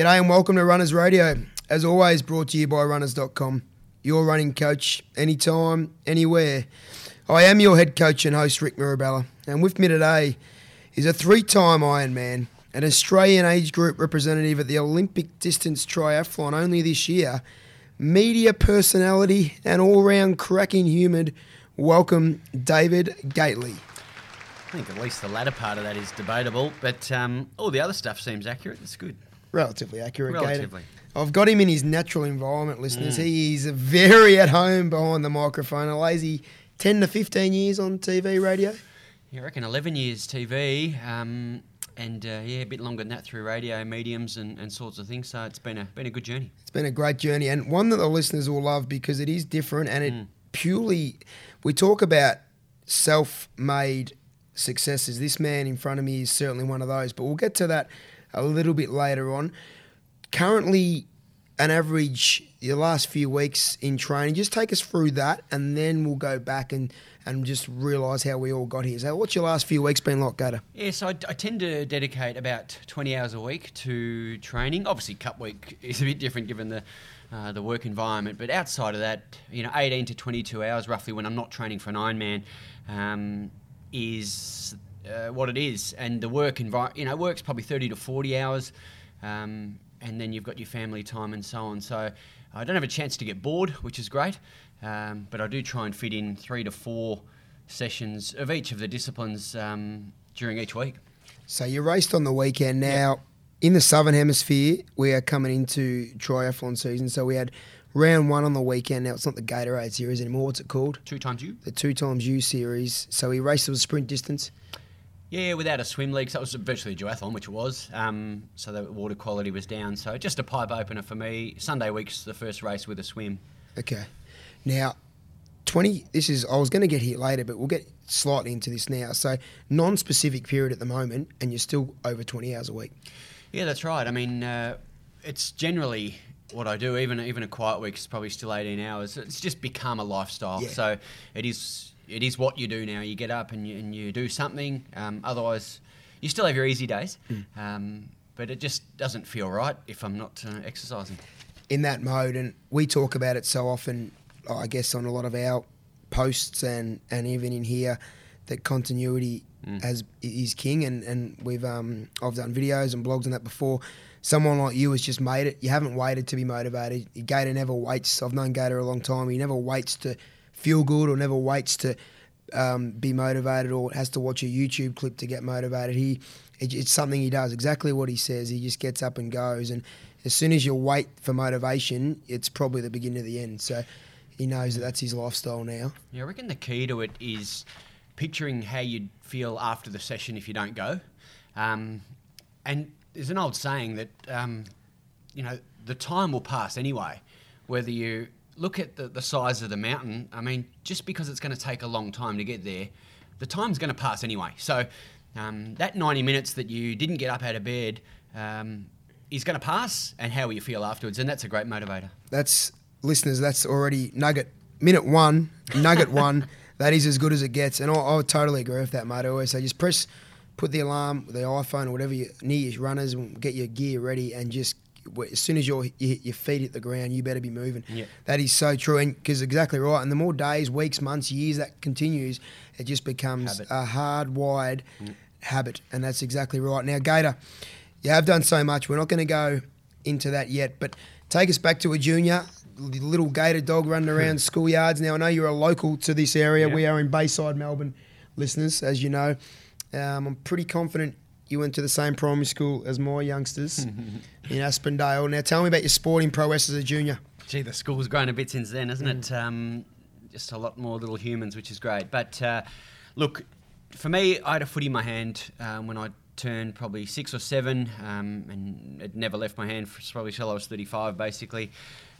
G'day and welcome to Runners Radio. As always, brought to you by runners.com. Your running coach, anytime, anywhere. I am your head coach and host, Rick Mirabella. And with me today is a three time Ironman, an Australian age group representative at the Olympic distance triathlon only this year, media personality, and all round cracking human. Welcome, David Gately. I think at least the latter part of that is debatable, but um, all the other stuff seems accurate. It's good. Relatively accurate, Relatively. I've got him in his natural environment, listeners. He is very at home behind the microphone. A lazy 10 to 15 years on TV, radio. Yeah, I reckon 11 years TV, um, and uh, yeah, a bit longer than that through radio mediums and, and sorts of things. So it's been a been a good journey. It's been a great journey and one that the listeners will love because it is different and it purely, we talk about self made successes. This man in front of me is certainly one of those, but we'll get to that a little bit later on. Currently, an average, your last few weeks in training, just take us through that and then we'll go back and, and just realise how we all got here. So, what's your last few weeks been like, Gator? Yeah, so I, I tend to dedicate about 20 hours a week to training. Obviously, Cup Week is a bit different given the uh, the work environment, but outside of that, you know, 18 to 22 hours roughly when I'm not training for an Ironman um, is uh, what it is. And the work environment, you know, work's probably 30 to 40 hours, um, and then you've got your family time and so on. So I don't have a chance to get bored, which is great, um, but I do try and fit in three to four sessions of each of the disciplines um, during each week. So you raced on the weekend. Now, in the southern hemisphere, we are coming into triathlon season. So we had round one on the weekend. Now it's not the Gatorade series anymore. What's it called? Two times you? The two times U series. So he raced was sprint distance. Yeah, without a swim league, so it was virtually a duathlon, which it was. Um, so the water quality was down. So just a pipe opener for me. Sunday week's the first race with a swim. Okay. Now, twenty. This is. I was going to get here later, but we'll get slightly into this now. So non-specific period at the moment, and you're still over twenty hours a week. Yeah, that's right. I mean, uh, it's generally what I do. Even even a quiet week is probably still 18 hours. It's just become a lifestyle. Yeah. So it is it is what you do now. You get up and you, and you do something. Um, otherwise, you still have your easy days. Um, but it just doesn't feel right if I'm not uh, exercising. in that mode, and we talk about it so often. I guess on a lot of our posts and and even in here, that continuity has is king, and and we've um I've done videos and blogs on that before. Someone like you has just made it. You haven't waited to be motivated. Gator never waits. I've known Gator a long time. He never waits to feel good or never waits to um, be motivated or has to watch a YouTube clip to get motivated. He, it, it's something he does. Exactly what he says. He just gets up and goes. And as soon as you wait for motivation, it's probably the beginning of the end. So he knows that that's his lifestyle now. Yeah, I reckon the key to it is picturing how you'd feel after the session if you don't go. Um, and there's an old saying that, um, you know, the time will pass anyway. Whether you look at the, the size of the mountain, I mean, just because it's going to take a long time to get there, the time's going to pass anyway. So um, that 90 minutes that you didn't get up out of bed um, is going to pass, and how will you feel afterwards? And that's a great motivator. That's listeners. That's already nugget minute one, nugget one. That is as good as it gets, and I, I would totally agree with that, mate. I always say just press, put the alarm, the iPhone or whatever you near your runners, and get your gear ready, and just as soon as your your your feet hit the ground, you better be moving. Yeah. That is so true, and because exactly right. And the more days, weeks, months, years that continues, it just becomes Habit. a hardwired habit, and that's exactly right. Now, Gator, you have done so much. We're not going to go into that yet, but take us back to a junior, little Gator dog running around schoolyards. Now, I know you're a local to this area. Yeah. We are in Bayside, Melbourne, listeners, as you know. Um, I'm pretty confident you went to the same primary school as my youngsters in Aspendale. Now, tell me about your sporting prowess as a junior. Gee, the school's grown a bit since then, hasn't it? Um, just a lot more little humans, which is great. But uh, look, for me, I had a foot in my hand um, when I turned probably six or seven, um, and it never left my hand for probably till I was 35, basically.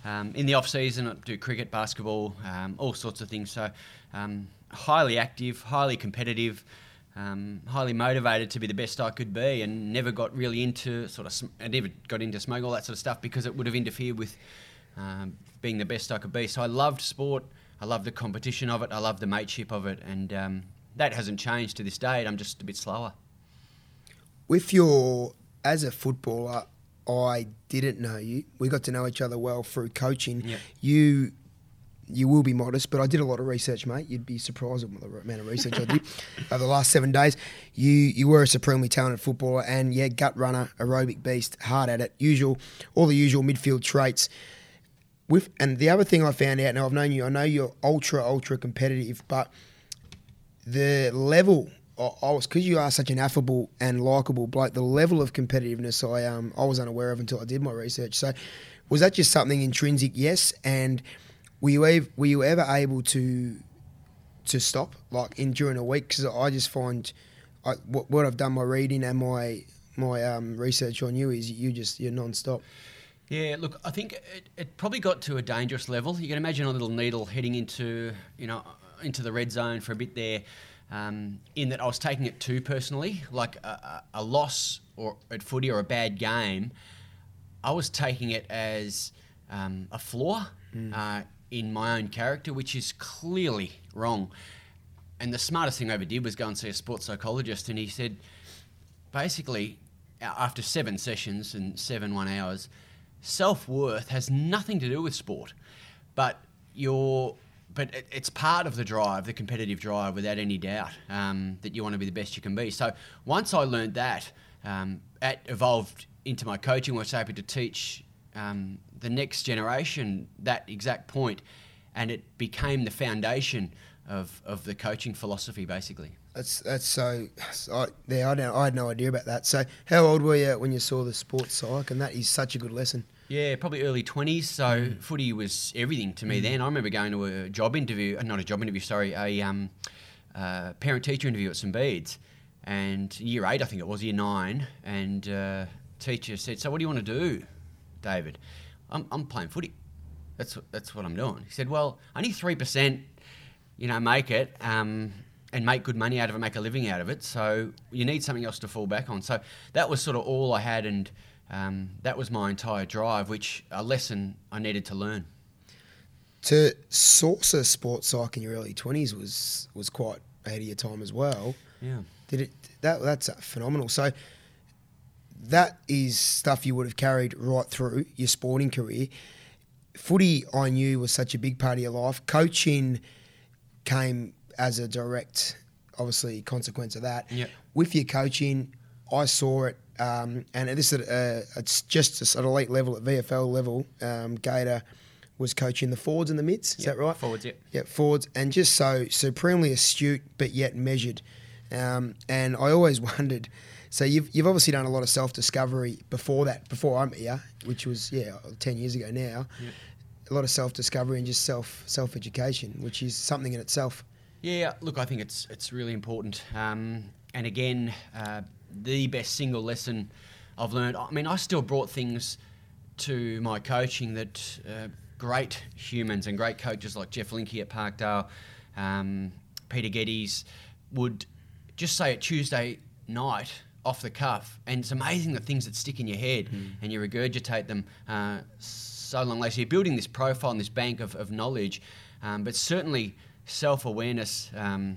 Um, in the off season, I'd do cricket, basketball, um, all sorts of things. So, um, highly active, highly competitive. Um, highly motivated to be the best I could be, and never got really into sort of. sm- I never got into smoke, all that sort of stuff, because it would have interfered with um, being the best I could be. So I loved sport. I loved the competition of it. I loved the mateship of it, and um, that hasn't changed to this day. I'm just a bit slower. with your as a footballer, I didn't know you. We got to know each other well through coaching. Yep. You you will be modest, but I did a lot of research, mate. You'd be surprised at the amount of research I did over the last seven days. You you were a supremely talented footballer, and yeah, gut runner, aerobic beast, hard at it, usual, all the usual midfield traits. With and the other thing I found out now, I've known you. I know you're ultra ultra competitive, but the level I was because you are such an affable and likable bloke. The level of competitiveness I um I was unaware of until I did my research. So, was that just something intrinsic? Yes, and were you ev- were you ever able to to stop like in during a week? Because I just find I, what, what I've done my reading and my my um, research on you is you just you're non-stop. Yeah, look, I think it, it probably got to a dangerous level. You can imagine a little needle heading into, you know, into the red zone for a bit there. Um, in that I was taking it too personally, like a, a, loss or at footy or a bad game. I was taking it as um, a flaw uh, in my own character, which is clearly wrong. And the smartest thing I ever did was go and see a sports psychologist, and he said, basically, after seven sessions and seven one hours, self worth has nothing to do with sport, but your but it, it's part of the drive, the competitive drive, without any doubt, um, that you want to be the best you can be. So once I learned that, um, it evolved into my coaching, where I was able to teach um, the next generation that exact point, and it became the foundation of, of the coaching philosophy, basically. That's that's so. I, there, I, don't, I had no idea about that. So, how old were you when you saw the sports psych? And that is such a good lesson. Yeah, probably early 20s. So footy was everything to me then. I remember going to a job interview, uh, not a job interview, sorry, a um, uh, parent teacher interview at St. Bede's. And year eight, I think it was, year nine. And uh, teacher said, So what do you want to do, David? I'm, I'm playing footy. That's, what- that's what I'm doing. He said, Well, only 3%, you know, make it. Um, and make good money out of it, make a living out of it. So you need something else to fall back on. So that was sort of all I had, and um, that was my entire drive, which a lesson I needed to learn. To source a sports psych in your early twenties was was quite ahead of your time as well. Yeah. Did it? That that's phenomenal. So that is stuff you would have carried right through your sporting career. Footy, I knew, was such a big part of your life. Coaching came as a direct, obviously, consequence of that. Yep. With your coaching, I saw it, um, and this is uh, it's just at elite level, at VFL level. Um, Gator was coaching the forwards and the mids. Is Yep, that right? forwards, yeah. Yep, forwards, and just so supremely astute, but yet measured. Um, and I always wondered. So you've you've obviously done a lot of self discovery before that, before I'm here, which was yeah ten years ago now. Yep. A lot of self discovery and just self self education, which is something in itself. Yeah, look, I think it's it's really important. Um, and again, uh, the best single lesson I've learned. I mean, I still brought things to my coaching that uh, great humans and great coaches like Jeff Linky at Parkdale, um, Peter Geddes would just say it Tuesday night off the cuff, and it's amazing the things that stick in your head and you regurgitate them uh, so long later. So you're building this profile and this bank of, of knowledge, um, but certainly self awareness. Um,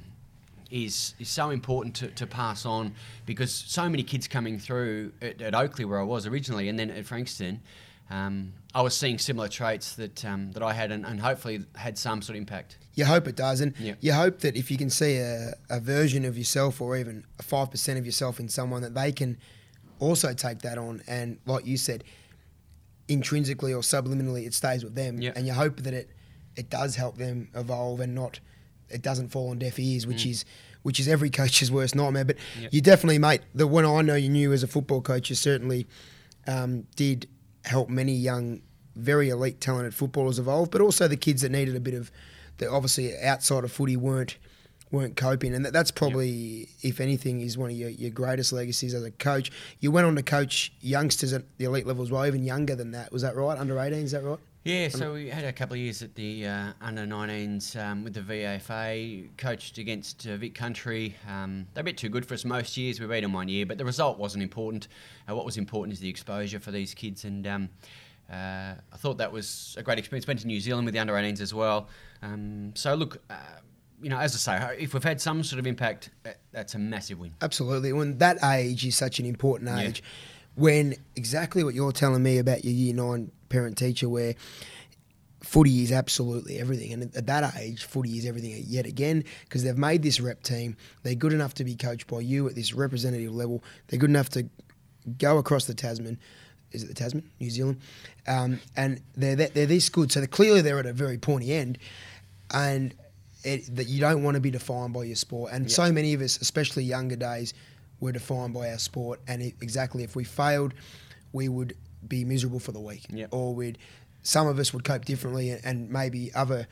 is, is so important to, to pass on because so many kids coming through at, at Oakleigh where I was originally and then at Frankston, um, I was seeing similar traits that um, that I had and, and hopefully had some sort of impact. You hope it does, and Yeah. you hope that if you can see a, a version of yourself or even a five percent of yourself in someone, that they can also take that on, and like you said, intrinsically or subliminally, it stays with them, Yeah. and you hope that it it does help them evolve and not it doesn't fall on deaf ears, which is which is every coach's worst nightmare. But Mm. Yep. you definitely, mate, the one I know you knew as a football coach, you certainly um, did help many young, very elite, talented footballers evolve, but also the kids that needed a bit of, that obviously outside of footy weren't weren't coping, and that, that's probably, if anything, is one of your, your greatest legacies as a coach. You went on to coach youngsters at the elite level as well, even younger than that. Was that right? Under 18, is that right? Yeah, so we had a couple of years at the uh, under 19s um, with the VFA, coached against uh, Vic Country. Um, they're a bit too good for us most years. We beat them one year, but the result wasn't important. Uh, what was important is the exposure for these kids, and um, uh, I thought that was a great experience. Went to New Zealand with the under 18s as well. Um, so look, uh, you know, as I say, if we've had some sort of impact, that, that's a massive win. Absolutely. When that age is such an important Yeah. age, when exactly what you're telling me about your year nine parent teacher, where footy is absolutely everything. And at that age, footy is everything yet again because they've made this rep team. They're good enough to be coached by you at this representative level. They're good enough to go across the Tasman. Is it the Tasman, New Zealand? Um, and they're they're this good. So they're, clearly they're at a very pointy end, and it, that you don't want to be defined by your sport. And Yep. so many of us, especially younger days, were defined by our sport. And it, exactly, if we failed, we would be miserable for the week, Yep. or we'd some of us would cope differently, and, and maybe other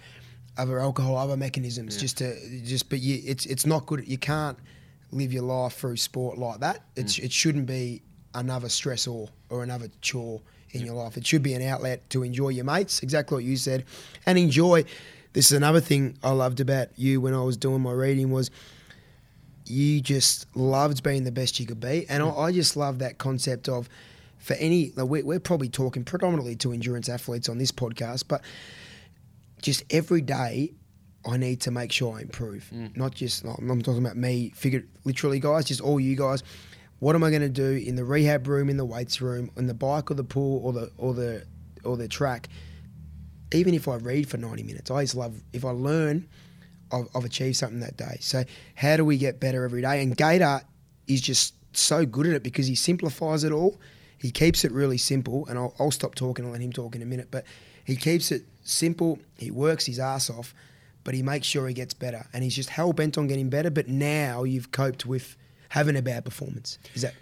other alcohol, other mechanisms, just to just. But you, it's it's not good. You can't live your life through sport like that. It's it shouldn't be another stressor or another chore in your life. It should be an outlet to enjoy your mates, exactly what you said, and enjoy. This is another thing I loved about you when I was doing my reading was you just loved being the best you could be, and I, I just love that concept of for any. Like we're, we're probably talking predominantly to endurance athletes on this podcast, but just every day. I need to make sure I improve. Mm. Not just I'm talking about me, figure literally, guys. Just all you guys. What am I going to do in the rehab room, in the weights room, in the bike or the pool or the or the or the track? Even if I read for 90 minutes, I always love if I learn, I've, I've achieved something that day. So how do we get better every day? And Gator is just so good at it because he simplifies it all. He keeps it really simple, and I'll, I'll stop talking and let him talk in a minute. But he keeps it simple. He works his ass off, but he makes sure he gets better, and he's just hell bent on getting better. But now you've coped with having a bad performance. Is that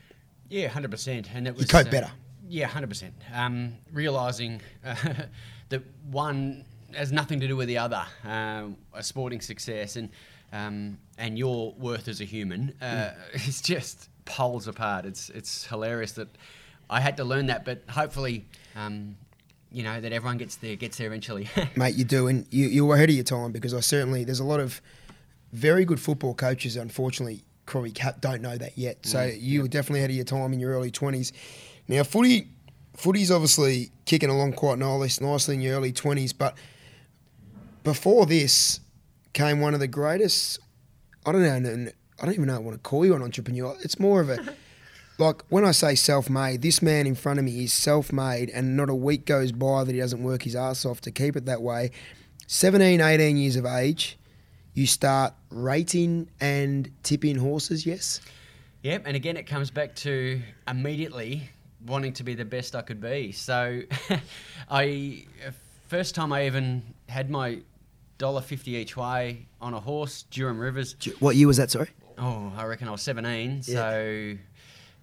Yeah, hundred percent, and it was you cope uh, better. Yeah, hundred percent. Um, realizing uh, that one has nothing to do with the other. Um, a sporting success and um, and your worth as a human uh, is just poles apart. It's it's hilarious that I had to learn that, but hopefully, um, you know, that everyone gets there gets there eventually. mate, you do, and you, you're ahead of your time because I certainly there's a lot of very good football coaches. Unfortunately, probably don't know that yet. So mm. you were definitely ahead of your time in your early twenties. Now, footy, footy's obviously kicking along quite nice, nicely in your early twenties, but before this came one of the greatest. I don't know. I don't even know what to call you an entrepreneur. It's more of a like when I say self-made, this man in front of me is self-made, and not a week goes by that he doesn't work his ass off to keep it that way. 17, 18 years of age, you start rating and tipping horses. Yes, Yep, and again, it comes back to immediately wanting to be the best I could be. So, I first time I even had my dollar fifty each way on a horse, Durham Rivers. what year was that? Sorry. Oh, I reckon I was seventeen. Yeah. So,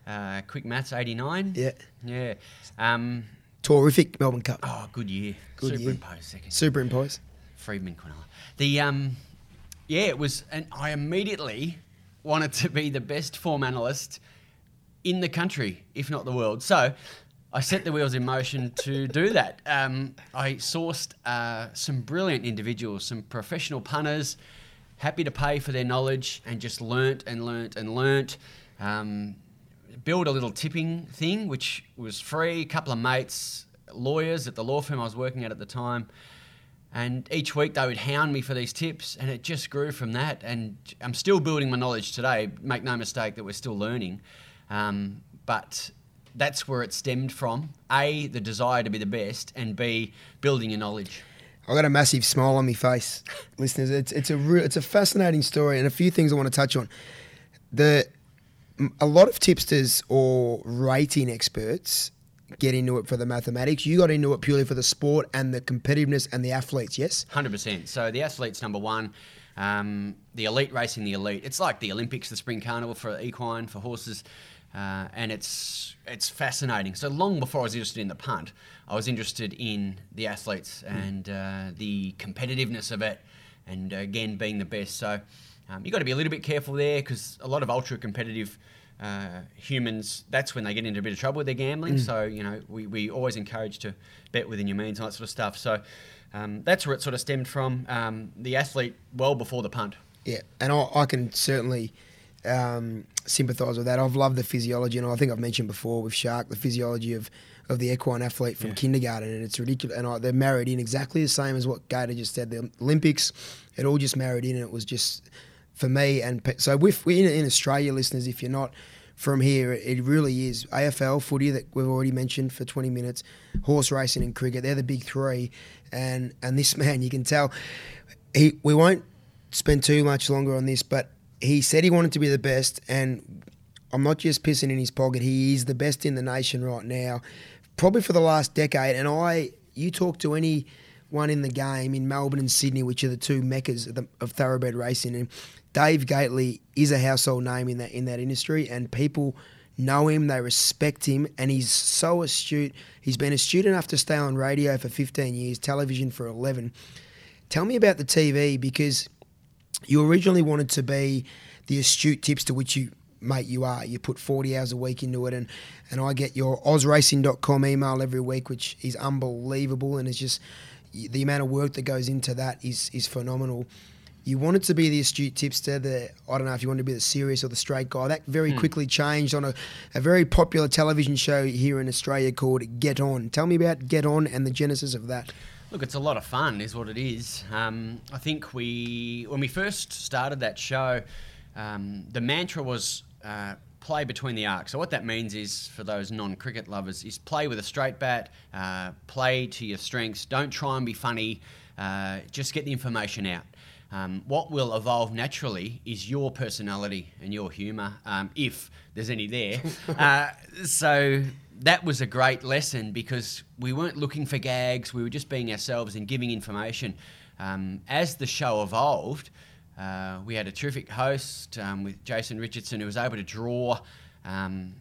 uh, quick maths, eighty nine. Yeah, yeah. Um, Tawrrific Melbourne Cup. oh, good year. Good year. Superimposed second. Superimpose. Freedman Quinella. The um, yeah, it was, and I immediately wanted to be the best form analyst in the country, if not the world. So I set the wheels in motion to do that. Um, I sourced uh, some brilliant individuals, some professional punters, happy to pay for their knowledge, and just learnt and learnt and learnt. Um, build a little tipping thing, which was free. A couple of mates, lawyers at the law firm I was working at at the time. And each week they would hound me for these tips, and it just grew from that. And I'm still building my knowledge today. Make no mistake that we're still learning. Um, but that's where it stemmed from A, the desire to be the best, and B, building your knowledge. I got a massive smile on my face, listeners. It's it's a real, it's a fascinating story, and a few things I want to touch on. The a lot of tipsters or rating experts get into it for the mathematics. You got into it purely for the sport and the competitiveness and the athletes. Yes. Hundred percent. So the athlete's number one. Um, the elite racing the elite. It's like the Olympics, the spring carnival for equine for horses, uh, and it's it's fascinating. So long before I was interested in the punt, I was interested in the athletes and uh, the competitiveness of it, and again being the best. So um, you got to be a little bit careful there because a lot of ultra competitive. Uh, humans, that's when they get into a bit of trouble with their gambling. So, you know, we, we always encourage to bet within your means and that sort of stuff. So, um, that's where it sort of stemmed from. Um, the athlete well before the punt. Yeah, and I, I can certainly um, sympathise with that. I've loved the physiology, and I think I've mentioned before with Shark the physiology of, of the equine athlete from Yeah. kindergarten, and it's ridiculous. And I, they're married in exactly the same as what Gator just said. The Olympics, it all just married in, and it was just for me. And so, with in, in Australia, listeners, if you're not from here. It really is AFL footy that we've already mentioned for 20 minutes, horse racing and cricket. They're the big three, and and this man, you can tell, he we won't spend too much longer on this, but he said he wanted to be the best, and I'm not just pissing in his pocket. He is the best in the nation right now, probably for the last decade. And I, you talk to any one in the game in Melbourne and Sydney, which are the two meccas of, the, of thoroughbred racing, and Dave Gately is a household name in that in that industry, and people know him, they respect him, and he's so astute. He's been astute enough to stay on radio for 15 years, television for 11. Tell me about the TV because you originally wanted to be the astute tips to which you mate you are. You put 40 hours a week into it, and and I get your ozracing.com email every week, which is unbelievable, and it's just the amount of work that goes into that is is phenomenal you wanted to be the astute tipster, the I don't know if you wanted to be the serious or the straight guy. That very mm. quickly changed on a, a very popular television show here in Australia called Get On. Tell me about Get On and the genesis of that. Look, it's a lot of fun, is what it is. Um, I think we, when we first started that show, um, the mantra was uh, play between the arcs. So what that means is, for those non-cricket lovers, is play with a straight bat, uh, play to your strengths. Don't try and be funny. Uh, just get the information out. Um, what will evolve naturally is your personality and your humour, um, if there's any there. uh, so that was a great lesson because we weren't looking for gags, we were just being ourselves and giving information. Um, as the show evolved, uh, we had a terrific host um, with Jason Richardson who was able to draw um,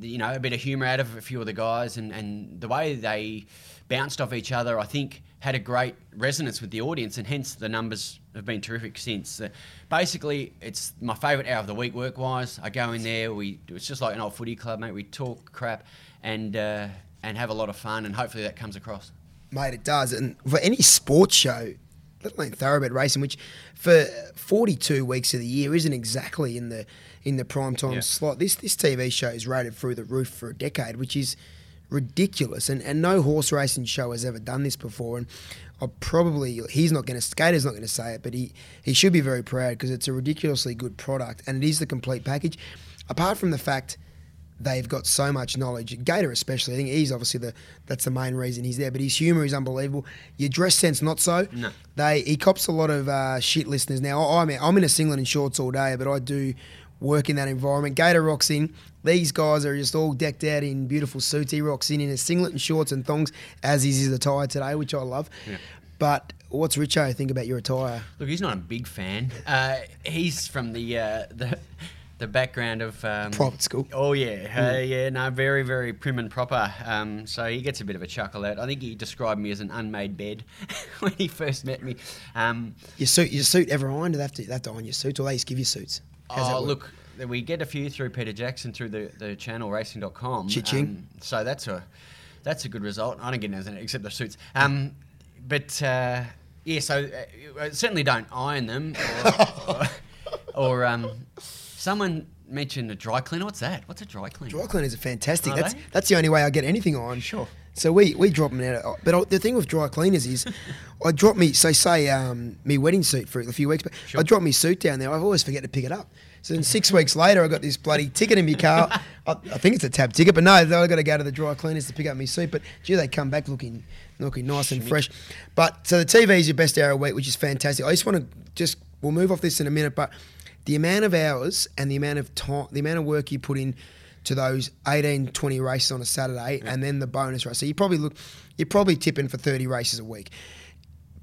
you know, a bit of humour out of a few of the guys, and, and the way they bounced off each other, I think, had a great resonance with the audience, and hence the numbers have been terrific since. Uh, basically, it's my favourite hour of the week work wise. I go in there, we it's just like an old footy club, mate. We talk crap and uh, and have a lot of fun, and hopefully that comes across. Mate, it does. And for any sports show, let alone thoroughbred racing, which for 42 weeks of the year isn't exactly in the in the prime time yeah. slot. This this TV show is rated through the roof for a decade, which is ridiculous. And and no horse racing show has ever done this before. And I probably he's not going to Gator's not going to say it, but he he should be very proud because it's a ridiculously good product and it is the complete package. Apart from the fact they've got so much knowledge. Gator especially, I think he's obviously the that's the main reason he's there. But his humour is unbelievable. Your dress sense not so. No. They he cops a lot of uh, shit listeners now. I'm I'm in a singlet and shorts all day, but I do work in that environment. Gator rocks in. These guys are just all decked out in beautiful suits. He rocks in in a singlet and shorts and thongs, as is his attire today, which I love. Yeah. But what's Richo think about your attire? Look, he's not a big fan. Uh, he's from the uh, the the background of um, private school. Oh yeah, mm. uh, yeah, no, very very prim and proper. Um, so he gets a bit of a chuckle out. I think he described me as an unmade bed when he first met me. Um, your suit, your suit ever ironed? Do they have to, they have to iron your suits, or they just give you suits? Oh look, we get a few through Peter Jackson through the, the channel racing.com. Chiching. Um, so that's a that's a good result. I don't get anything except the suits. Um, but uh, yeah, so uh, certainly don't iron them or, or, or um, someone mentioned a dry cleaner. What's that? What's a dry cleaner? Dry cleaners are fantastic. Are that's they? that's the only way I get anything on. Sure. So we, we drop them out. But the thing with dry cleaners is, I drop me so say um, me wedding suit for a few weeks, but Sure. I drop me suit down there. I always forget to pick it up. So then six weeks later, I got this bloody ticket in my car. I, I think it's a tab ticket, but no, I got to go to the dry cleaners to pick up my suit. But gee, they come back looking looking nice and fresh. But so the TV is your best hour a week, which is fantastic. I just want to just we'll move off this in a minute, but the amount of hours and the amount of time, the amount of work you put in to those 18, 20 races on a Saturday, and then the bonus race. So you probably look, you're probably tipping for 30 races a week.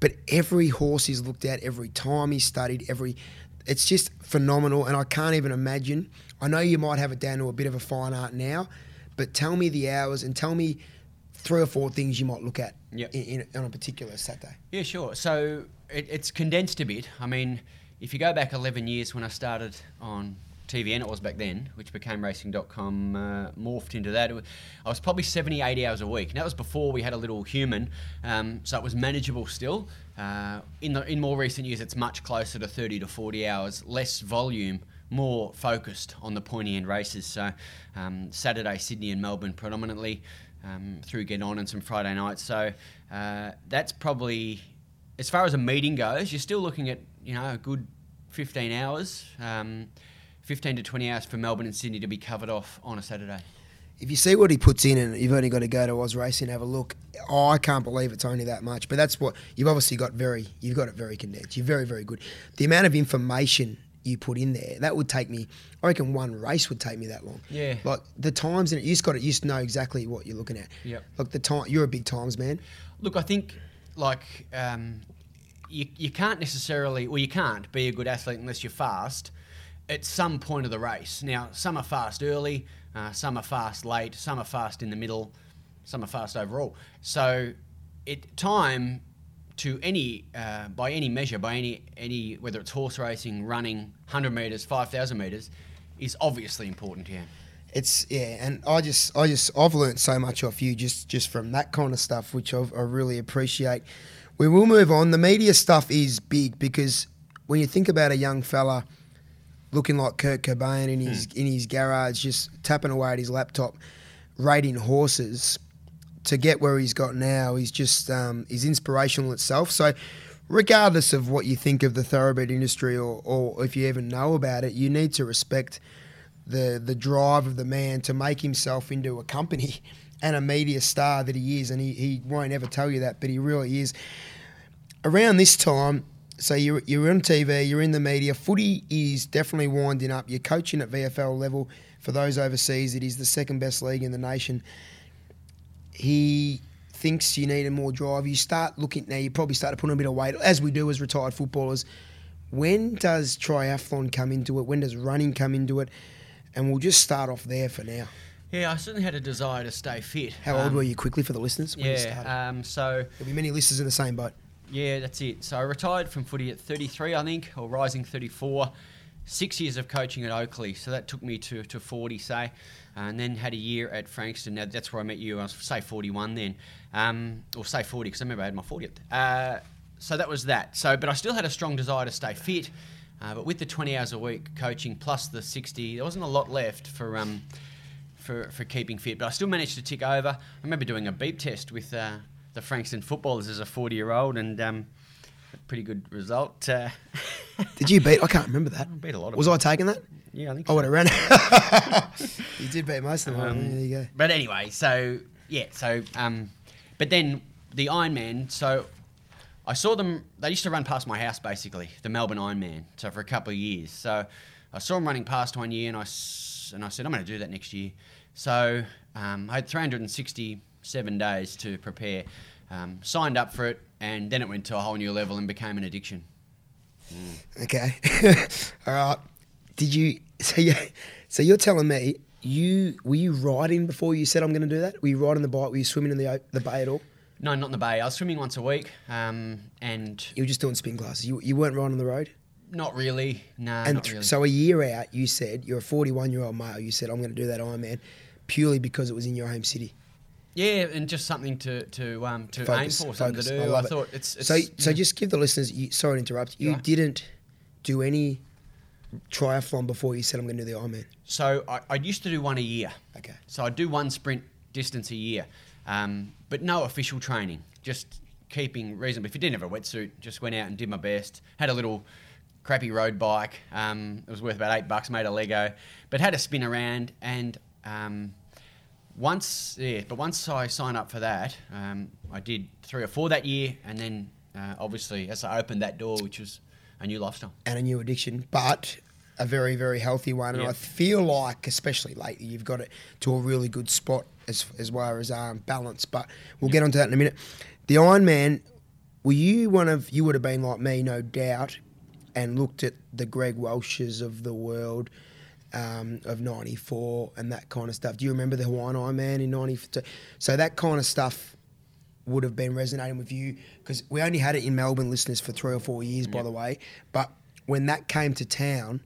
But every horse is looked at, every time he's studied, every it's just phenomenal, and I can't even imagine. I know you might have it down to a bit of a fine art now, but tell me the hours and tell me three or four things you might look at Yep. in, in, on a particular Saturday. Yeah, sure. So it, it's condensed a bit. I mean, if you go back 11 years when I started on TVN, it was back then, which became racing.com, uh, morphed into that. Was, I was probably 70, 80 hours a week. And that was before we had a little human, um, so it was manageable still. Uh, in, the, in more recent years, it's much closer to 30 to 40 hours, less volume, more focused on the pointy end races. So um, Saturday, Sydney and Melbourne predominantly, um, through Get On and some Friday nights. So uh, that's probably, as far as a meeting goes, you're still looking at, you know, a good 15 hours. Um, 15 to 20 hours for Melbourne and Sydney to be covered off on a Saturday. If you see what he puts in, and you've only got to go to Oz Racing and have a look, oh, I can't believe it's only that much. But that's what you've obviously got very, you've got it very condensed. You're very, very good. The amount of information you put in there, that would take me. I reckon one race would take me that long. Yeah. Like the times in it, you just got to, you just know exactly what you're looking at. Yep. Like the time, you're a big times man. Look, I think like um, you, you can't necessarily, well, you can't be a good athlete unless you're fast at some point of the race. Now, some are fast early, uh, some are fast late, some are fast in the middle, some are fast overall. So, it time to any uh, by any measure, by any any whether it's horse racing, running, hundred meters, five thousand meters, is obviously important here. It's yeah, and I just I just I've learned so much off you just just from that kind of stuff, which I've, I really appreciate. We will move on. The media stuff is big because when you think about a young fella looking like Kurt Cobain in his in his garage, just tapping away at his laptop, rating horses to get where he's got now is just um, is inspirational itself. So, regardless of what you think of the thoroughbred industry or, or if you even know about it, you need to respect the the drive of the man to make himself into a company and a media star that he is, and he, he won't ever tell you that, but he really is. Around this time, so you're, you're on TV, you're in the media. Footy is definitely winding up. You're coaching at VFL level. For those overseas, it is the second best league in the nation. He thinks you need a more drive. You start looking now. You probably start to put on a bit of weight, as we do as retired footballers. When does triathlon come into it? When does running come into it? And we'll just start off there for now. Yeah, I certainly had a desire to stay fit. How old Um, were you quickly for the listeners? Yeah, um, so There'll be many listeners in the same boat. Yeah, that's it. So I retired from footy at 33, I think, or rising 34. Six years of coaching at Oakleigh, so that took me to, to 40, say, and then had a year at Frankston. Now that's where I met you. I was say 41 then, um, or say 40 because I remember I had my 40th. Uh, so that was that. So, but I still had a strong desire to stay fit. Uh, but with the 20 hours a week coaching plus the 60, there wasn't a lot left for um, for, for keeping fit. But I still managed to tick over. I remember doing a beep test with uh, the Frankston footballers as a 40 year old and um, a pretty good result. Uh, Did you beat? I can't remember that. I beat a lot of Was I taking that? yeah, I think I would have ran. you did beat most of them. Um, there you go. But anyway, so yeah, so um, but then the Ironman. So I saw them. They used to run past my house, basically, the Melbourne Ironman. So for a couple of years. So I saw them running past one year, and I and I said I'm going to do that next year. So um, I had 367 days to prepare. Um, signed up for it, and then it went to a whole new level and became an addiction. Okay. All right. Did you? So you. So you're telling me you were you riding before you said I'm going to do that? Were you riding the bike? Were you swimming in the the bay at all? No, not in the bay. I was swimming once a week, um, and You were just doing spin classes. You, you weren't riding on the road. not really. No, and not really. so a year out, you said you're a 41 year old male. You said I'm going to do that Ironman purely because it was in your home city. Yeah, and just something to to um to Focus, aim for, something focus. to do. I I, love it. it's, it's so so just give the listeners. You, sorry to interrupt. You didn't do any triathlon before you said I'm going to do the Ironman. so I, I used to do one a year. Okay. So I'd do one sprint distance a year, um, but no official training. Just keeping reasonable. If you didn't have a wetsuit, just went out and did my best. Had a little crappy road bike. Um, it was worth about eight bucks. Made a Lego, but had a spin around and. Um, once, yeah, but once I signed up for that, um, I did three or four that year, and then uh, obviously as I opened that door, which was a new lifestyle. and a new addiction, but a very, very healthy one. And Yep. I feel like, especially lately, you've got it to a really good spot as as well as um, balance. But we'll get onto that in a minute. The Ironman, were you one of you would have been like me, no doubt, and looked at the Greg Welch's of the world. Um, of '94 and that kind of stuff. Do you remember the Hawaiian Ironman in '92? So that kind of stuff would have been resonating with you because we only had it in Melbourne listeners for three or four years, by the way. But when that came to town,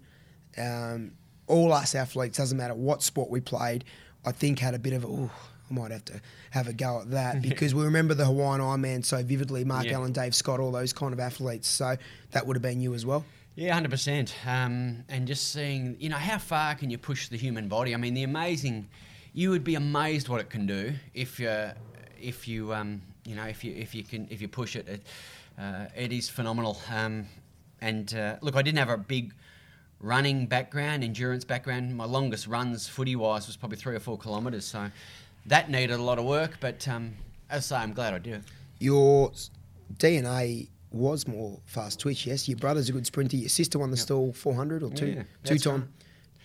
um, all us athletes, doesn't matter what sport we played, I think had a bit of, oh, I might have to have a go at that because we remember the Hawaiian Ironman so vividly. Mark Yeah. Allen, Dave Scott, all those kind of athletes. So that would have been you as well. Yeah, hundred percent. Um, and just seeing, you know, how far can you push the human body? I mean, the amazing. You would be amazed what it can do if you, if you, um, you know, if you if you can if you push it. It, uh, it is phenomenal. Um, and uh, look, I didn't have a big running background, endurance background. My longest runs, footy wise, was probably three or four kilometres. So that needed a lot of work. But um, as I say, I'm glad I did it. Your DNA was more fast twitch, yes? Your brother's a good sprinter. Your sister won the Yep. Stawell 400 or two, Yeah, two time. right.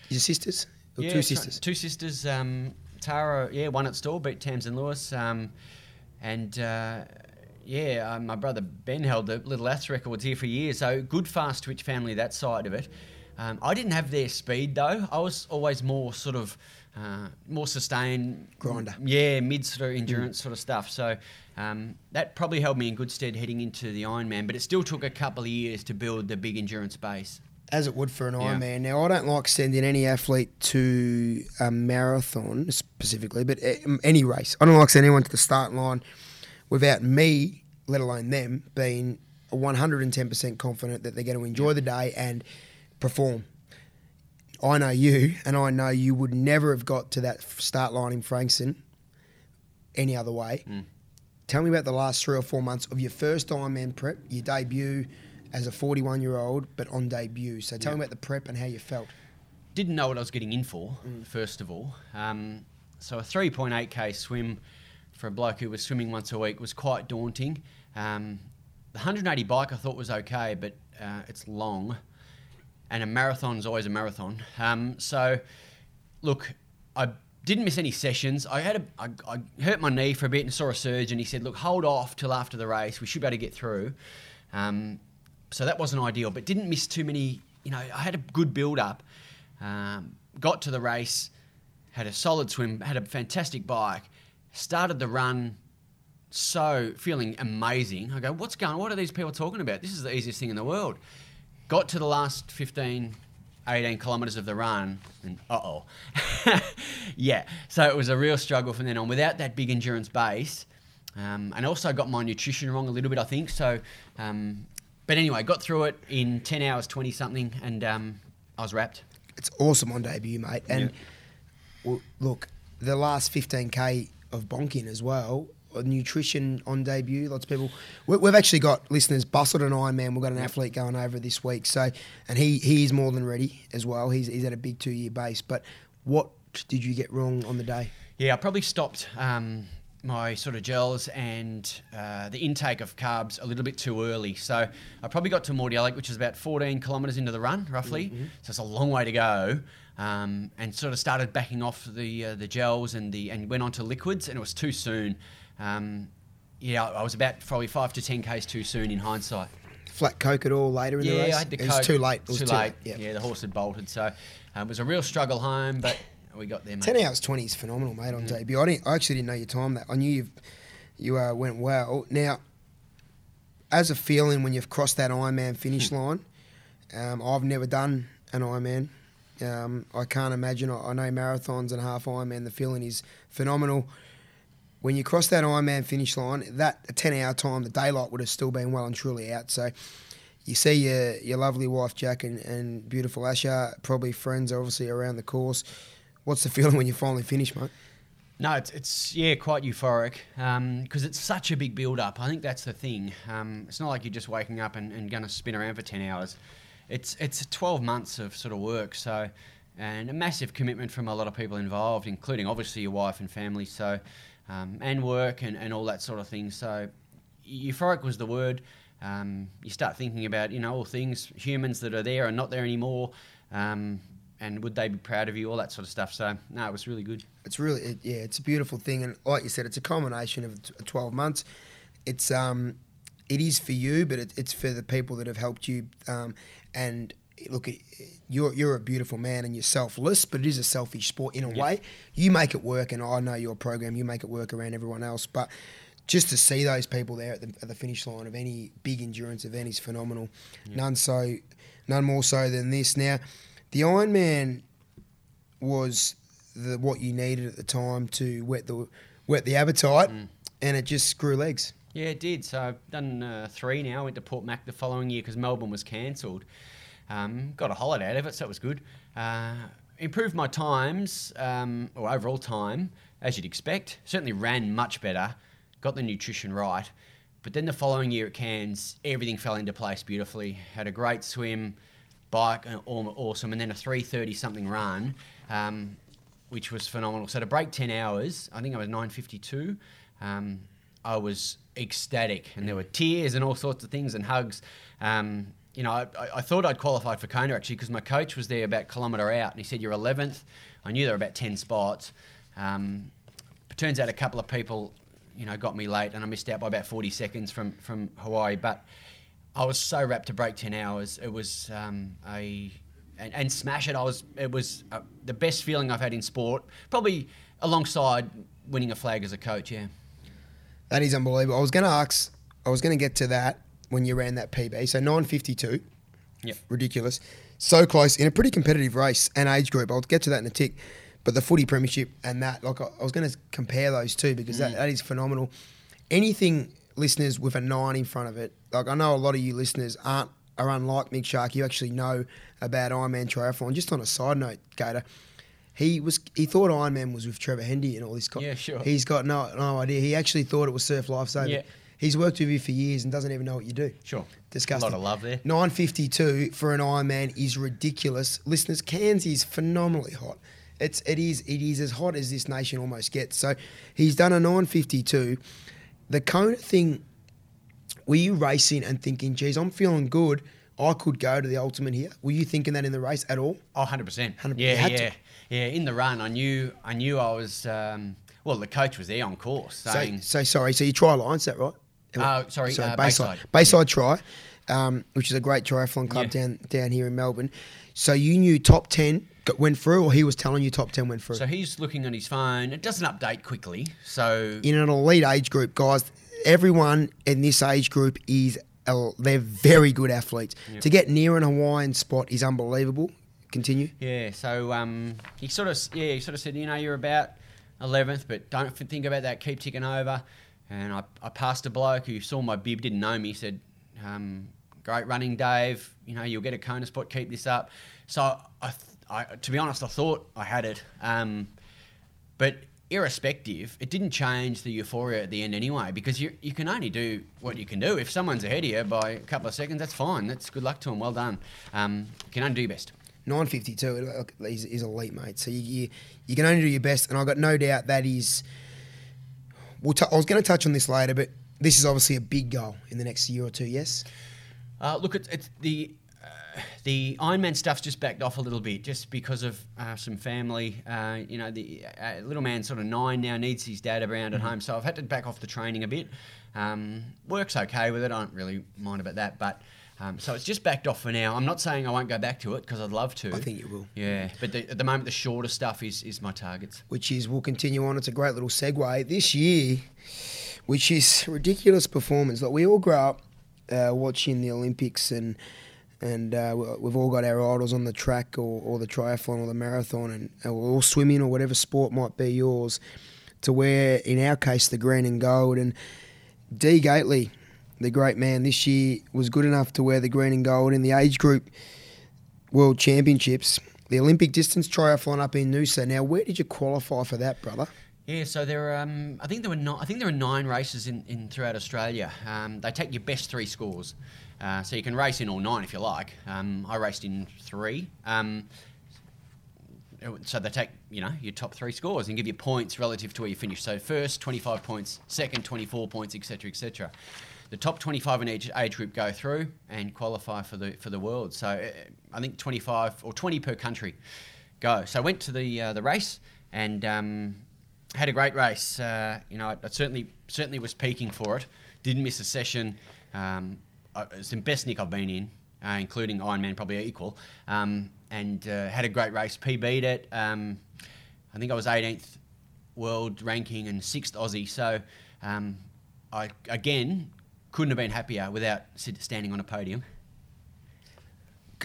Your sisters? Or Yeah, two right. sisters? Two sisters. Um, Tara, yeah, one at Stawell, beat Tamsyn Lewis. Um, and uh, yeah, uh, my brother Ben held the little Aths records here for years. So good fast twitch family, that side of it. Um, I didn't have their speed though. I was always more sort of uh, more sustained Grinder. Yeah, mid sort of endurance sort of stuff. So um, that probably held me in good stead heading into the Ironman. But it still took a couple of years to build the big endurance base. As it would for an Yeah. Ironman. Now, I don't like sending any athlete to a marathon specifically, but any race. I don't like sending anyone to the start line without me, let alone them, being 110% confident that they're going to enjoy the day and perform. I know you, and I know you would never have got to that start line in Frankston any other way. Mm. Tell me about the last three or four months of your first Ironman prep, your debut as a 41 year old, but on debut. So tell Yeah. me about the prep and how you felt. didn't know what I was getting in for, first of all. Um, so a 3.8k swim for a bloke who was swimming once a week was quite daunting. Um, the 180 bike I thought was okay, but uh, it's long, and a marathon's always a marathon. Um, so, look, I didn't miss any sessions. I had a, I, I hurt my knee for a bit and saw a surgeon. He said, "Look, hold off till after the race. We should be able to get through." Um, so that wasn't ideal, but didn't miss too many. You know, I had a good build up. Um, got to the race, had a solid swim, had a fantastic bike, started the run. So feeling amazing. I go, what's going? What are these people talking about? This is the easiest thing in the world. Got to the last 15, 18 kilometres of the run, and uh oh. yeah, so it was a real struggle from then on. Without that big endurance base, um, and also got my nutrition wrong a little bit, I think. So, um, but anyway, got through it in 10 hours, 20 something, and um, I was wrapped. It's awesome on debut, mate. And well, look, the last 15k of bonking as well. Nutrition on debut. Lots of people. we- We've actually got listeners. Busselton Ironman. We've got an athlete going over this week. So, and he he is more than ready as well. He's he's at a big two year base. But what did you get wrong on the day? Yeah, I probably stopped um, my sort of gels and uh, the intake of carbs a little bit too early. So I probably got to Mordialloc, Lake, which is about 14 kilometres into the run, roughly. So it's a long way to go. Um, and sort of started backing off the uh, the gels and the and went on to liquids, and it was too soon. Um, yeah, I was about probably five to 10 k's too soon in hindsight. Flat coke at all later in the Yeah, race? I had to it was too late. It was too, too, late. late. Yeah. the horse had bolted. So uh, it was a real struggle home, but we got there, mate. 10 hours 20 is phenomenal, mate, on debut. I, didn't, I actually didn't know your time that. I knew you've, you uh, went well. Now, as a feeling when you've crossed that Ironman finish line, um, I've never done an Ironman. Um, I can't imagine. I, I know marathons and half Ironman, the feeling is phenomenal. When you cross that Ironman finish line, that 10 hour time, the daylight would have still been well and truly out. So you see your, your lovely wife, Jack, and, and beautiful Asha, probably friends, obviously, around the course. What's the feeling when you finally finish, mate? No, it's, it's yeah, quite euphoric because it's such a big build up. I think that's the thing. Um, it's not like you're just waking up and, and going to spin around for 10 hours. It's, it's 12 months of sort of work, so and a massive commitment from a lot of people involved, including obviously your wife and family, so um, and work and, and all that sort of thing. So euphoric was the word. Um, you start thinking about you know all things humans that are there and not there anymore, um, and would they be proud of you, all that sort of stuff. So no, it was really good. It's really, it, yeah, it's a beautiful thing, and like you said, it's a combination of twelve months. It's um, it is for you, but it, it's for the people that have helped you. Um, and look, you're you're a beautiful man, and you're selfless, but it is a selfish sport in a Yeah. way. You make it work, and I know your program. You make it work around everyone else, but. Just to see those people there at the, at the finish line of any big endurance event is phenomenal. None so, none more so than this. Now, the Ironman was the what you needed at the time to wet the whet the appetite, and it just grew legs. Yeah, it did. So I've done uh, three now. Went to Port Mac the following year because Melbourne was cancelled. Um, got a holiday out of it, so it was good. Uh, improved my times, um, or overall time, as you'd expect. Certainly ran much better. Got the nutrition right. But then the following year at Cairns, everything fell into place beautifully. Had a great swim. bike, uh, aw- awesome, and then a three thirty something run, um, which was phenomenal. So to break ten hours, I think I was nine fifty two. Um, I was ecstatic, and there were tears and all sorts of things and hugs. Um, you know, I, I- thought I'd qualified for Kona actually because my coach was there about kilometre out, and he said you're 11th. I knew there were about 10 spots. Um, turns out a couple of people, you know, got me late, and I missed out by about 40 seconds from from Hawaii. But I was so wrapped to break 10 hours. It was um, a and, and smash it. I was it was uh, the best feeling I've had in sport, probably alongside winning a flag as a coach. Yeah. That is unbelievable. I was going to ask, I was going to get to that when you ran that PB. So 952, Yep. ridiculous. So close in a pretty competitive race and age group. I'll get to that in a tick. But the footy premiership and that, like, I I was going to compare those two because that, mm. that is phenomenal. Anything, listeners, with a nine in front of it, like, I know a lot of you listeners aren't are unlike Mick Shark. You actually know about Ironman triathlon. Just on a side note, Gator, he was he thought Ironman was with Trevor Hendy and all this. co- Yeah, sure. He's got no no idea. He actually thought it was Surf Lifesaver. Yeah. He's worked with you for years and doesn't even know what you do. Sure. Disgusting. A lot of love there. 952 for an Ironman is ridiculous. Listeners, Cairns is phenomenally hot. It's it is it is as hot as this nation almost gets. So he's done a 952. The Kona thing, were you racing and thinking, geez, I'm feeling good. I could go to the ultimate here. Were you thinking that in the race at all? Oh, 100%. 100%. Yeah, yeah. to. Yeah, in the run, I knew I knew I was, um, well, the coach was there on course saying, So, so sorry. So you try Lions, is that right? Uh, sorry, uh, Bayside. Bayside. Bayside Try, um, which is a great triathlon club Yeah. down down here in Melbourne. So you knew top ten went through, or he was telling you top ten went through. so he's looking on his phone. It doesn't update quickly. So, in an elite age group, guys, everyone in this age group is they're very good athletes. To get near an Hawaiian spot is unbelievable. Continue. yeah, so um, he sort of, yeah, he sort of said, you know, you're about 11th, but don't think about that. Keep ticking over. And I, I passed a bloke who saw my bib, didn't know me, said, um, great running, Dave. You know, you'll get a Kona spot. Keep this up. So, I, I, to be honest, I thought I had it. Um, but irrespective, it didn't change the euphoria at the end anyway, because you, you can only do what you can do. If someone's ahead of you by a couple of seconds, that's fine. That's good luck to them. Well done. Um, you can only do your best. 952 look, is, is elite, mate. So you, you you can only do your best, and I've got no doubt that is. We'll t- I was going to touch on this later, but this is obviously a big goal in the next year or two. Yes. Uh, look, it's, it's the uh, the Ironman stuff's just backed off a little bit, just because of uh, some family. Uh, you know, the uh, little man, sort of nine now, needs his dad around at home, so I've had to back off the training a bit. Um, works okay with it. I don't really mind about that, but. Um, so it's just backed off for now. I'm not saying I won't go back to it because I'd love to. I think you will. Yeah, but the, at the moment, the shorter stuff is, is my targets. which is we'll continue on. It's a great little segue this year, which is ridiculous performance. Like we all grow up uh, watching the Olympics and and uh, we- we've all got our idols on the track or, or the triathlon or the marathon and or all swimming or whatever sport might be yours. To where in our case the green and gold and D Gately, the great man this year was good enough to wear the green and gold in the age group World Championships, the Olympic distance triathlon up in Noosa. Now, where did you qualify for that, brother? Yeah, so there are, um, I think there were I think there are nine races in, in throughout Australia. Um, they take your best three scores, uh, so you can race in all nine if you like. Um, I raced in three. Um, so they take you know your top three scores and give you points relative to where you finish. So first 25 points, second 24 points, etc., etc. The top 25 in each age group go through and qualify for the for the world. So uh, I think 25 or 20 per country go. So I went to the uh, the race and um, had a great race. Uh, you know, I, I certainly certainly was peaking for it. Didn't miss a session. Um, it's the best nick I've been in, uh, including Ironman, probably equal. Um, and uh, had a great race. PB'd it. Um, I think I was 18th world ranking and sixth Aussie. So um, I again couldn't have been happier without standing on a podium.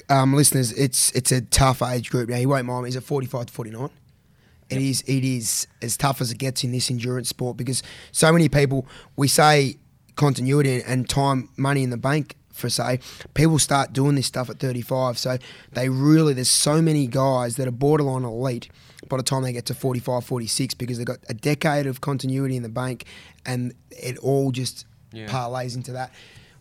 Um, listeners, it's it's a tough age group. Now, you won't mind me. Is it 45 to 49? It is. It is as tough as it gets in this endurance sport because so many people. We say continuity and time, money in the bank for say. People start doing this stuff at 35, so they really. There's so many guys that are borderline elite by the time they get to 45, 46 because they've got a decade of continuity in the bank, and it all just Yeah. parlays into that.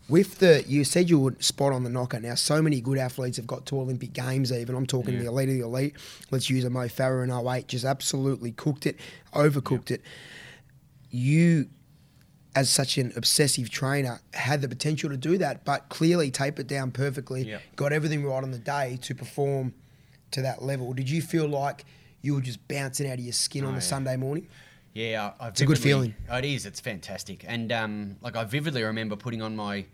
with the you said you would spot on the knocker. Now, so many good athletes have got to Olympic Games. Even I'm talking Yeah. the elite of the elite. Let's use a Mo Farah in 08, just absolutely cooked it, overcooked it. You, as such an obsessive trainer, had the potential to do that, but clearly tapered down perfectly. Yeah. Got everything right on the day to perform to that level. Did you feel like you were just bouncing out of your skin on Oh, a yeah. Sunday morning? Yeah, I, I a good feeling. Oh, it is. It's fantastic, and um, like I vividly remember putting on my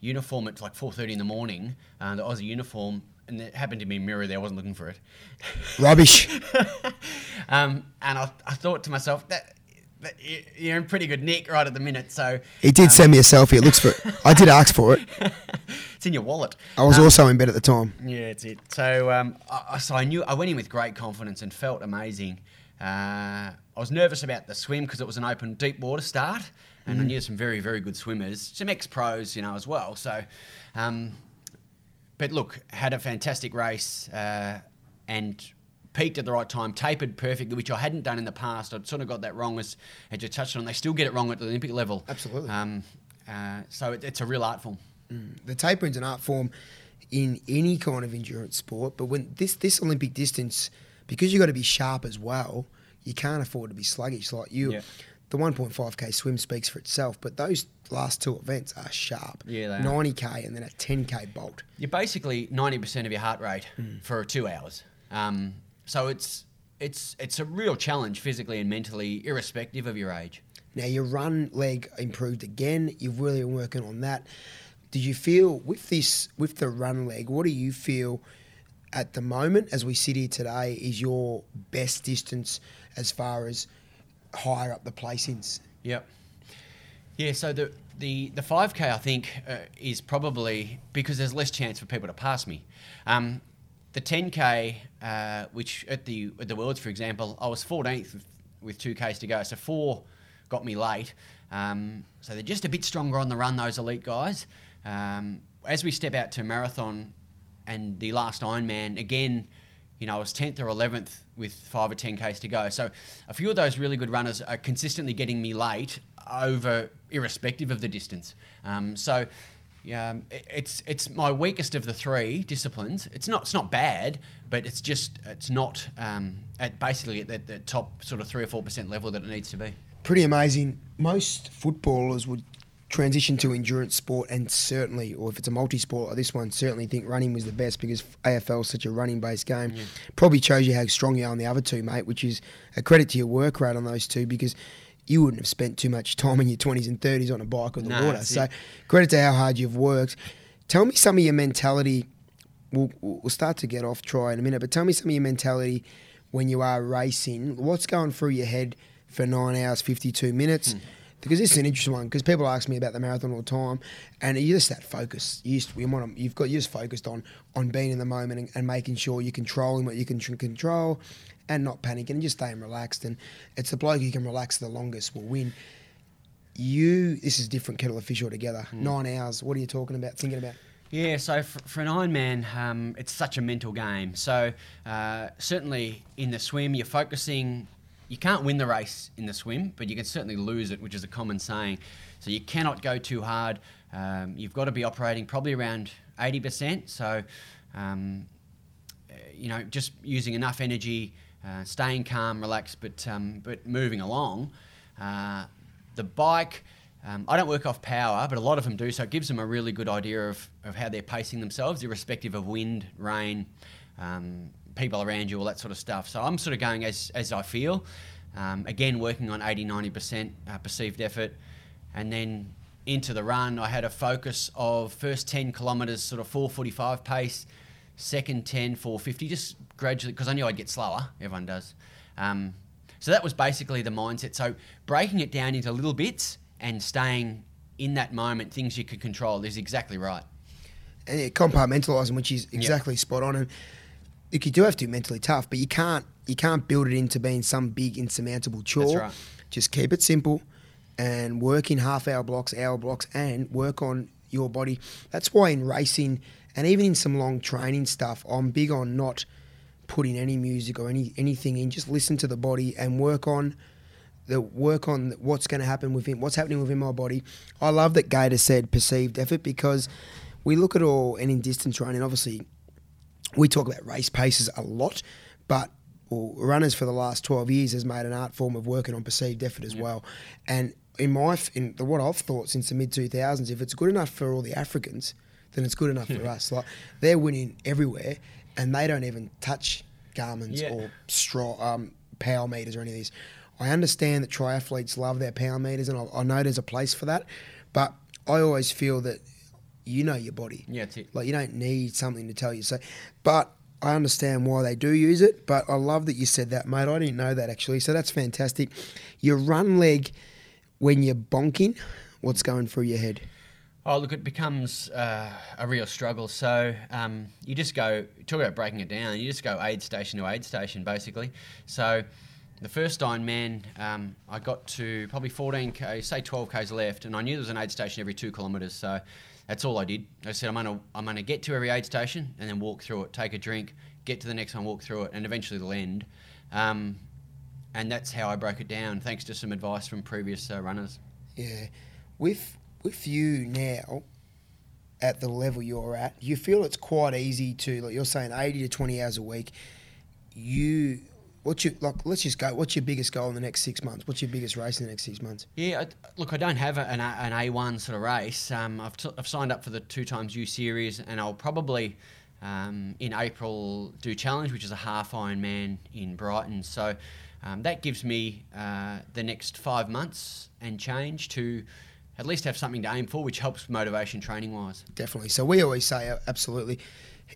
uniform at like four thirty in the morning, uh, the Aussie uniform, and it happened to be a mirror there. I wasn't looking for it, Rubbish. um, and I, I thought to myself that. that you- You're in pretty good nick right at the minute, so He did send me a selfie. It looks for. I did ask for it. it's in your wallet. I was Um, also in bed at the time. Yeah, it's it. So, um, I, I- so I knew I went in with great confidence and felt amazing. Uh, I was nervous about the swim because it was an open deep water start, and I knew some very very good swimmers, some ex pros, you know, as well. So, um, but look, had a fantastic race uh, and peaked at the right time, tapered perfectly, which I hadn't done in the past. I'd sort of got that wrong as, as you touched on. They still get it wrong at the Olympic level. Absolutely. Um, uh, so it, it's a real art form. The tapering's an art form in any kind of endurance sport, but when this this Olympic distance, because you've got to be sharp as well, you can't afford to be sluggish. Like you, Yeah. the 1.5k swim speaks for itself, but those last two events are sharp. Yeah, they are. 90k and then a 10k bolt. You're basically ninety percent of your heart rate for two hours. Um, so it's it's it's a real challenge physically and mentally, irrespective of your age. Now your run leg improved again. You've really been working on that. Did you feel with this with the run leg? What do you feel at the moment, as we sit here today, is your best distance as far as higher up the placings? Yep. Yeah. So the the the five k I think uh, is probably because there's less chance for people to pass me. Um, the ten k, uh, which at the at the worlds, for example, I was 14th with, with two k's to go, so four got me late. Um, so they're just a bit stronger on the run, those elite guys. Um, as we step out to marathon and the last Ironman, again, you know, I was 10th or 11th with five or 10 Ks to go. So a few of those really good runners are consistently getting me late over, irrespective of the distance. Um, so yeah, um, it's it's my weakest of the three disciplines. It's not it's not bad, but it's just it's not um, at basically at the, the top sort of three or four percent level that it needs to be. Pretty amazing. Most footballers would transition to endurance sport, and certainly, or if it's a multi-sport like this one, certainly think running was the best because AFL is such a running-based game. Probably shows you how strong you are on the other two, mate. Which is a credit to your work rate on those two because you wouldn't have spent too much time in your twenties and thirties on a bike or the No, water. So it. credit to how hard you've worked. Tell me some of your mentality. We'll, we'll start to get off try in a minute, but tell me some of your mentality when you are racing. What's going through your head for nine hours fifty two minutes? Hmm. Because this is an interesting one. Because people ask me about the marathon all the time, and you just that focus. You just, you want to, you've got you're just focused on on being in the moment and, and making sure you're controlling what you can tr- control, and not panicking and just staying relaxed. And it's the bloke who can relax the longest will win. You, this is different kettle of fish altogether. Hmm. Nine hours. What are you talking about? Thinking about? Yeah, so for, for an Ironman, um, it's such a mental game. So uh, certainly in the swim, you're focusing. You can't win the race in the swim, but you can certainly lose it, which is a common saying. So you cannot go too hard. Um, you've got to be operating probably around 80%. So, um, uh, you know, just using enough energy, uh, staying calm, relaxed, but um, but moving along. Uh, the bike, um, I don't work off power, but a lot of them do, so it gives them a really good idea of, of how they're pacing themselves, irrespective of wind, rain, um, people around you, all that sort of stuff. So I'm sort of going as, as I feel. Um, again, working on 80, 90% uh, perceived effort. And then into the run, I had a focus of first 10 kilometres, sort of 445 pace, second 10, 450, just gradually, because I knew I'd get slower. Everyone does. Um, so that was basically the mindset. So breaking it down into little bits and staying in that moment, things you could control, is exactly right. and yeah, compartmentalising, which is exactly spot on. And look, you do have to be mentally tough, but you can't you can't build it into being some big insurmountable chore. right. Just keep it simple and work in half hour blocks, hour blocks, and work on your body. That's why in racing and even in some long training stuff, I'm big on not putting any music or any anything in. Just listen to the body and work on the work on what's going to happen within what's happening within my body. I love that Gator said perceived effort because we look at all and in distance running. Obviously, we talk about race paces a lot, but runners for the last twelve years has made an art form of working on perceived effort as well. And in my in the, what I've thought since the mid two thousands, if it's good enough for all the Africans, then it's good enough for us. Like they're winning everywhere, and they don't even touch Garmin's Yeah. or straw um, power meters or any of these. I understand that triathletes love their power meters, and I, I know there's a place for that, but I always feel that you know your body. Yeah, that's it. Like you don't need something to tell you. So, but I understand why they do use it. But I love that you said that, mate. I didn't know that actually. So that's fantastic. Your run leg when you're bonking, what's going through your head? Oh, look, it becomes uh, a real struggle. So um, you just go, talk about breaking it down, you just go aid station to aid station, basically. So the first Ironman, um, I got to probably 14 k, say 12 k's left, and I knew there was an aid station every two kilometres. So that's all I did. I said, I'm gonna, I'm gonna get to every aid station and then walk through it, take a drink, get to the next one, walk through it, and eventually it'll end. Um, and that's how I broke it down, thanks to some advice from previous uh, runners. Yeah, with with you now at the level you're at, you feel it's quite easy to like you're saying eighty to twenty hours a week. You, what's your like? Let's just go. What's your biggest goal in the next six months? What's your biggest race in the next six months? Yeah, I, look, I don't have a- an, A- an A1 sort of race. Um, I've, t- I've signed up for the 2XU series, and I'll probably um, in April do challenge, which is a half Ironman in Brighton. So um, that gives me uh, the next five months and change to at least have something to aim for, which helps motivation training wise. Definitely. So we always say absolutely.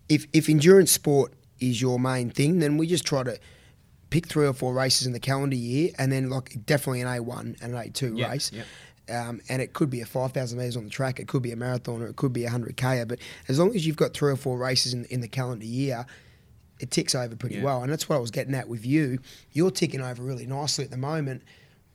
If if endurance sport is your main thing, then we just try to pick three or four races in the calendar year, and then like definitely an A one and an A two race. Um, and it could be a 5,000 metres on the track, it could be a marathon, or it could be a 100k. But as long as you've got three or four races in, in the calendar year, it ticks over pretty Yeah. well. And that's what I was getting at with you. You're ticking over really nicely at the moment.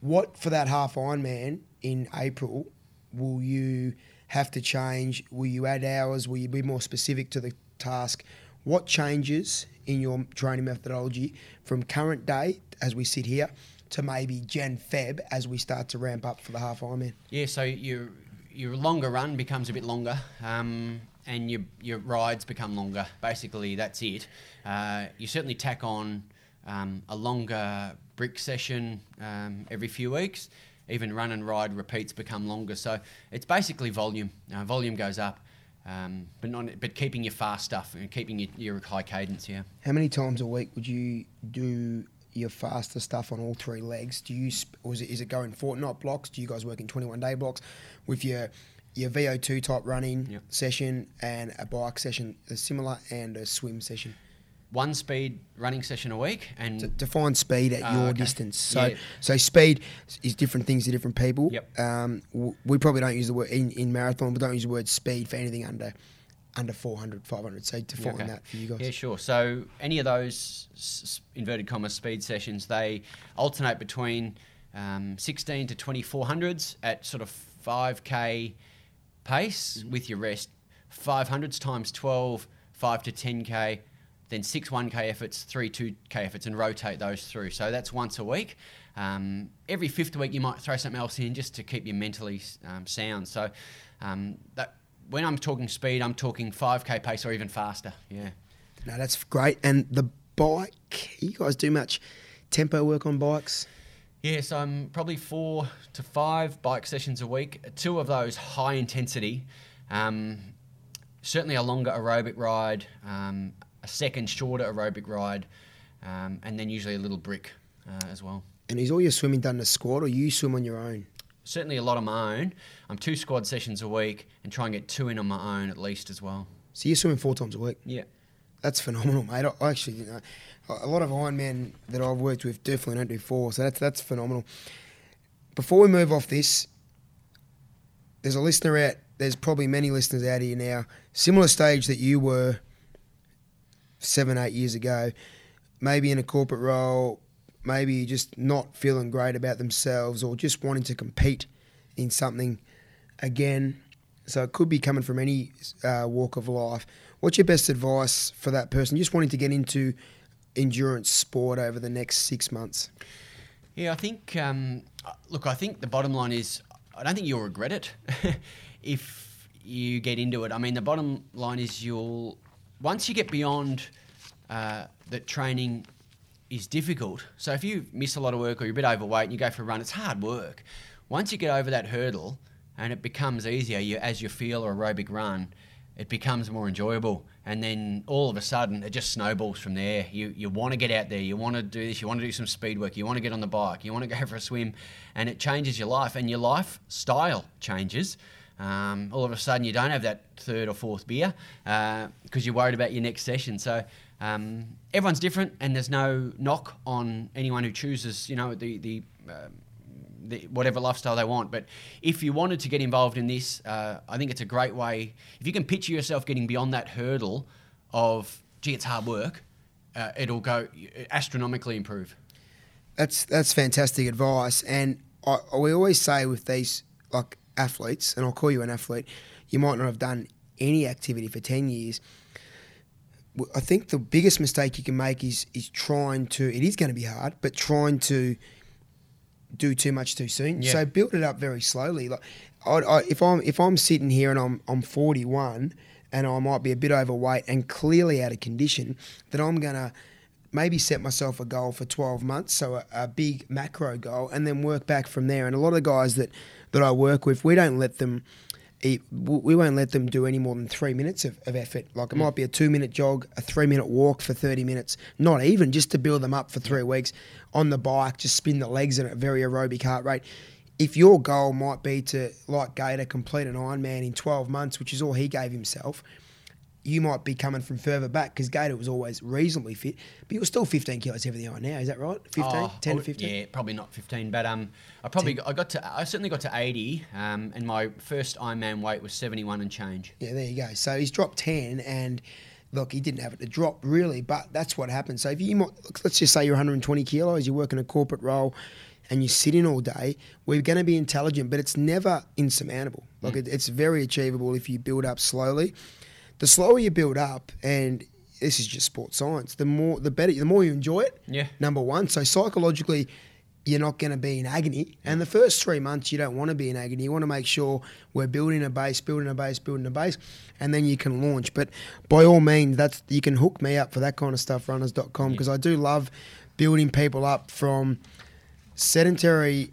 What for that half Ironman in April will you have to change? Will you add hours? Will you be more specific to the task? What changes in your training methodology from current day as we sit here to maybe Jan Feb as we start to ramp up for the half Ironman? Yeah, so your your longer run becomes a bit longer, um, and your your rides become longer. Basically, that's it. Uh, you certainly tack on um, a longer brick session um, every few weeks. Even run and ride repeats become longer. So it's basically volume. Uh, volume goes up, um, but not but keeping your fast stuff and keeping your, your high cadence. Yeah. How many times a week would you do your faster stuff on all three legs? Do you, sp- or is it, is it going fortnight blocks? Do you guys work in 21 day blocks with your your VO2 type running Yep. session and a bike session, a similar, and a swim session? One speed running session a week, and To define speed at Ah, your okay. distance. So, Yeah. so speed is different things to different people. Yep. Um, we probably don't use the word in, in marathon. We don't use the word speed for anything under under 400, 500. So define Okay. that for you guys. Yeah, sure. So any of those s- inverted commas speed sessions, they alternate between um, 16 to 2400s at sort of 5k pace Mm-hmm. with your rest. 500s times 12, 5 to 10k, then six 1k efforts, three 2k efforts, and rotate those through. So that's once a week. Um, every fifth week, you might throw something else in just to keep you mentally um, sound. So um, that when I'm talking speed, I'm talking 5k pace or even faster. Yeah. No, that's great. And the bike, you guys do much tempo work on bikes? Yes, I'm probably four to five bike sessions a week. Two of those high intensity. Um, certainly a longer aerobic ride, um, a second shorter aerobic ride, um, and then usually a little brick uh, as well. And is all your swimming done in a squad or you swim on your own? Certainly a lot of my own. I'm two squad sessions a week and try and get two in on my own at least as well. So you're swimming four times a week. Yeah. That's phenomenal, mate. I actually didn't know. A lot of Ironmen that I've worked with definitely don't do four, so that's that's phenomenal. Before we move off this, there's a listener out. There's probably many listeners out here now, similar stage that you were seven, eight years ago. Maybe in a corporate role, maybe just not feeling great about themselves, or just wanting to compete in something again. So it could be coming from any uh, walk of life. What's your best advice for that person just wanting to get into endurance sport over the next six months? Yeah, I think. Um, look, I think the bottom line is, I don't think you'll regret it if you get into it. I mean, the bottom line is you'll once you get beyond uh, that training is difficult. So if you miss a lot of work or you're a bit overweight and you go for a run, it's hard work. Once you get over that hurdle and it becomes easier, you as you feel or aerobic run, it becomes more enjoyable. And then all of a sudden, it just snowballs from there. You, you want to get out there, you want to do this, you want to do some speed work, you want to get on the bike, you want to go for a swim, and it changes your life, and your lifestyle changes. Um, all of a sudden, you don't have that third or fourth beer because uh, you're worried about your next session. So um, everyone's different, and there's no knock on anyone who chooses, you know, the the um, the, whatever lifestyle they want. But if you wanted to get involved in this, uh, I think it's a great way. If you can picture yourself getting beyond that hurdle of, gee, it's hard work, uh, it'll go astronomically improve. That's that's fantastic advice, and I, we always say with these like athletes, and I'll call you an athlete, you might not have done any activity for ten years. I think the biggest mistake you can make is is trying to. It is going to be hard, but trying to do too much too soon. Yeah. So build it up very slowly. Like, I, I, if I'm if I'm sitting here and I'm I'm 41 and I might be a bit overweight and clearly out of condition, then I'm gonna maybe set myself a goal for 12 months, so a, a big macro goal, and then work back from there. And a lot of guys that that I work with, we don't let them we won't let them do any more than three minutes of, of effort. Like it mm. might be a two minute jog, a three minute walk for 30 minutes, not even just to build them up for three weeks on the bike, just spin the legs at a very aerobic heart rate. If your goal might be to, like Gator, complete an Ironman in 12 months, which is all he gave himself, you might be coming from further back because Gator was always reasonably fit, but you're still 15 kilos heavier than you are now. Is that right? 15, oh, 10 to 15? Yeah, probably not 15, but um, I probably I got to I certainly got to 80, um, and my first Ironman weight was 71 and change. Yeah, there you go. So he's dropped 10, and look, he didn't have it to drop really, but that's what happened. So if you might, let's just say you're 120 kilos, you're working a corporate role, and you sit in all day, we're going to be intelligent, but it's never insurmountable. Like mm. it, it's very achievable if you build up slowly the slower you build up, and this is just sports science, the more the better, the more you enjoy it. Yeah. Number one, so psychologically, you're not going to be in agony. And the first three months, you don't want to be in agony. You want to make sure we're building a base, building a base, building a base, and then you can launch. But by all means, that's you can hook me up for that kind of stuff, runners.com, because yeah. I do love building people up from sedentary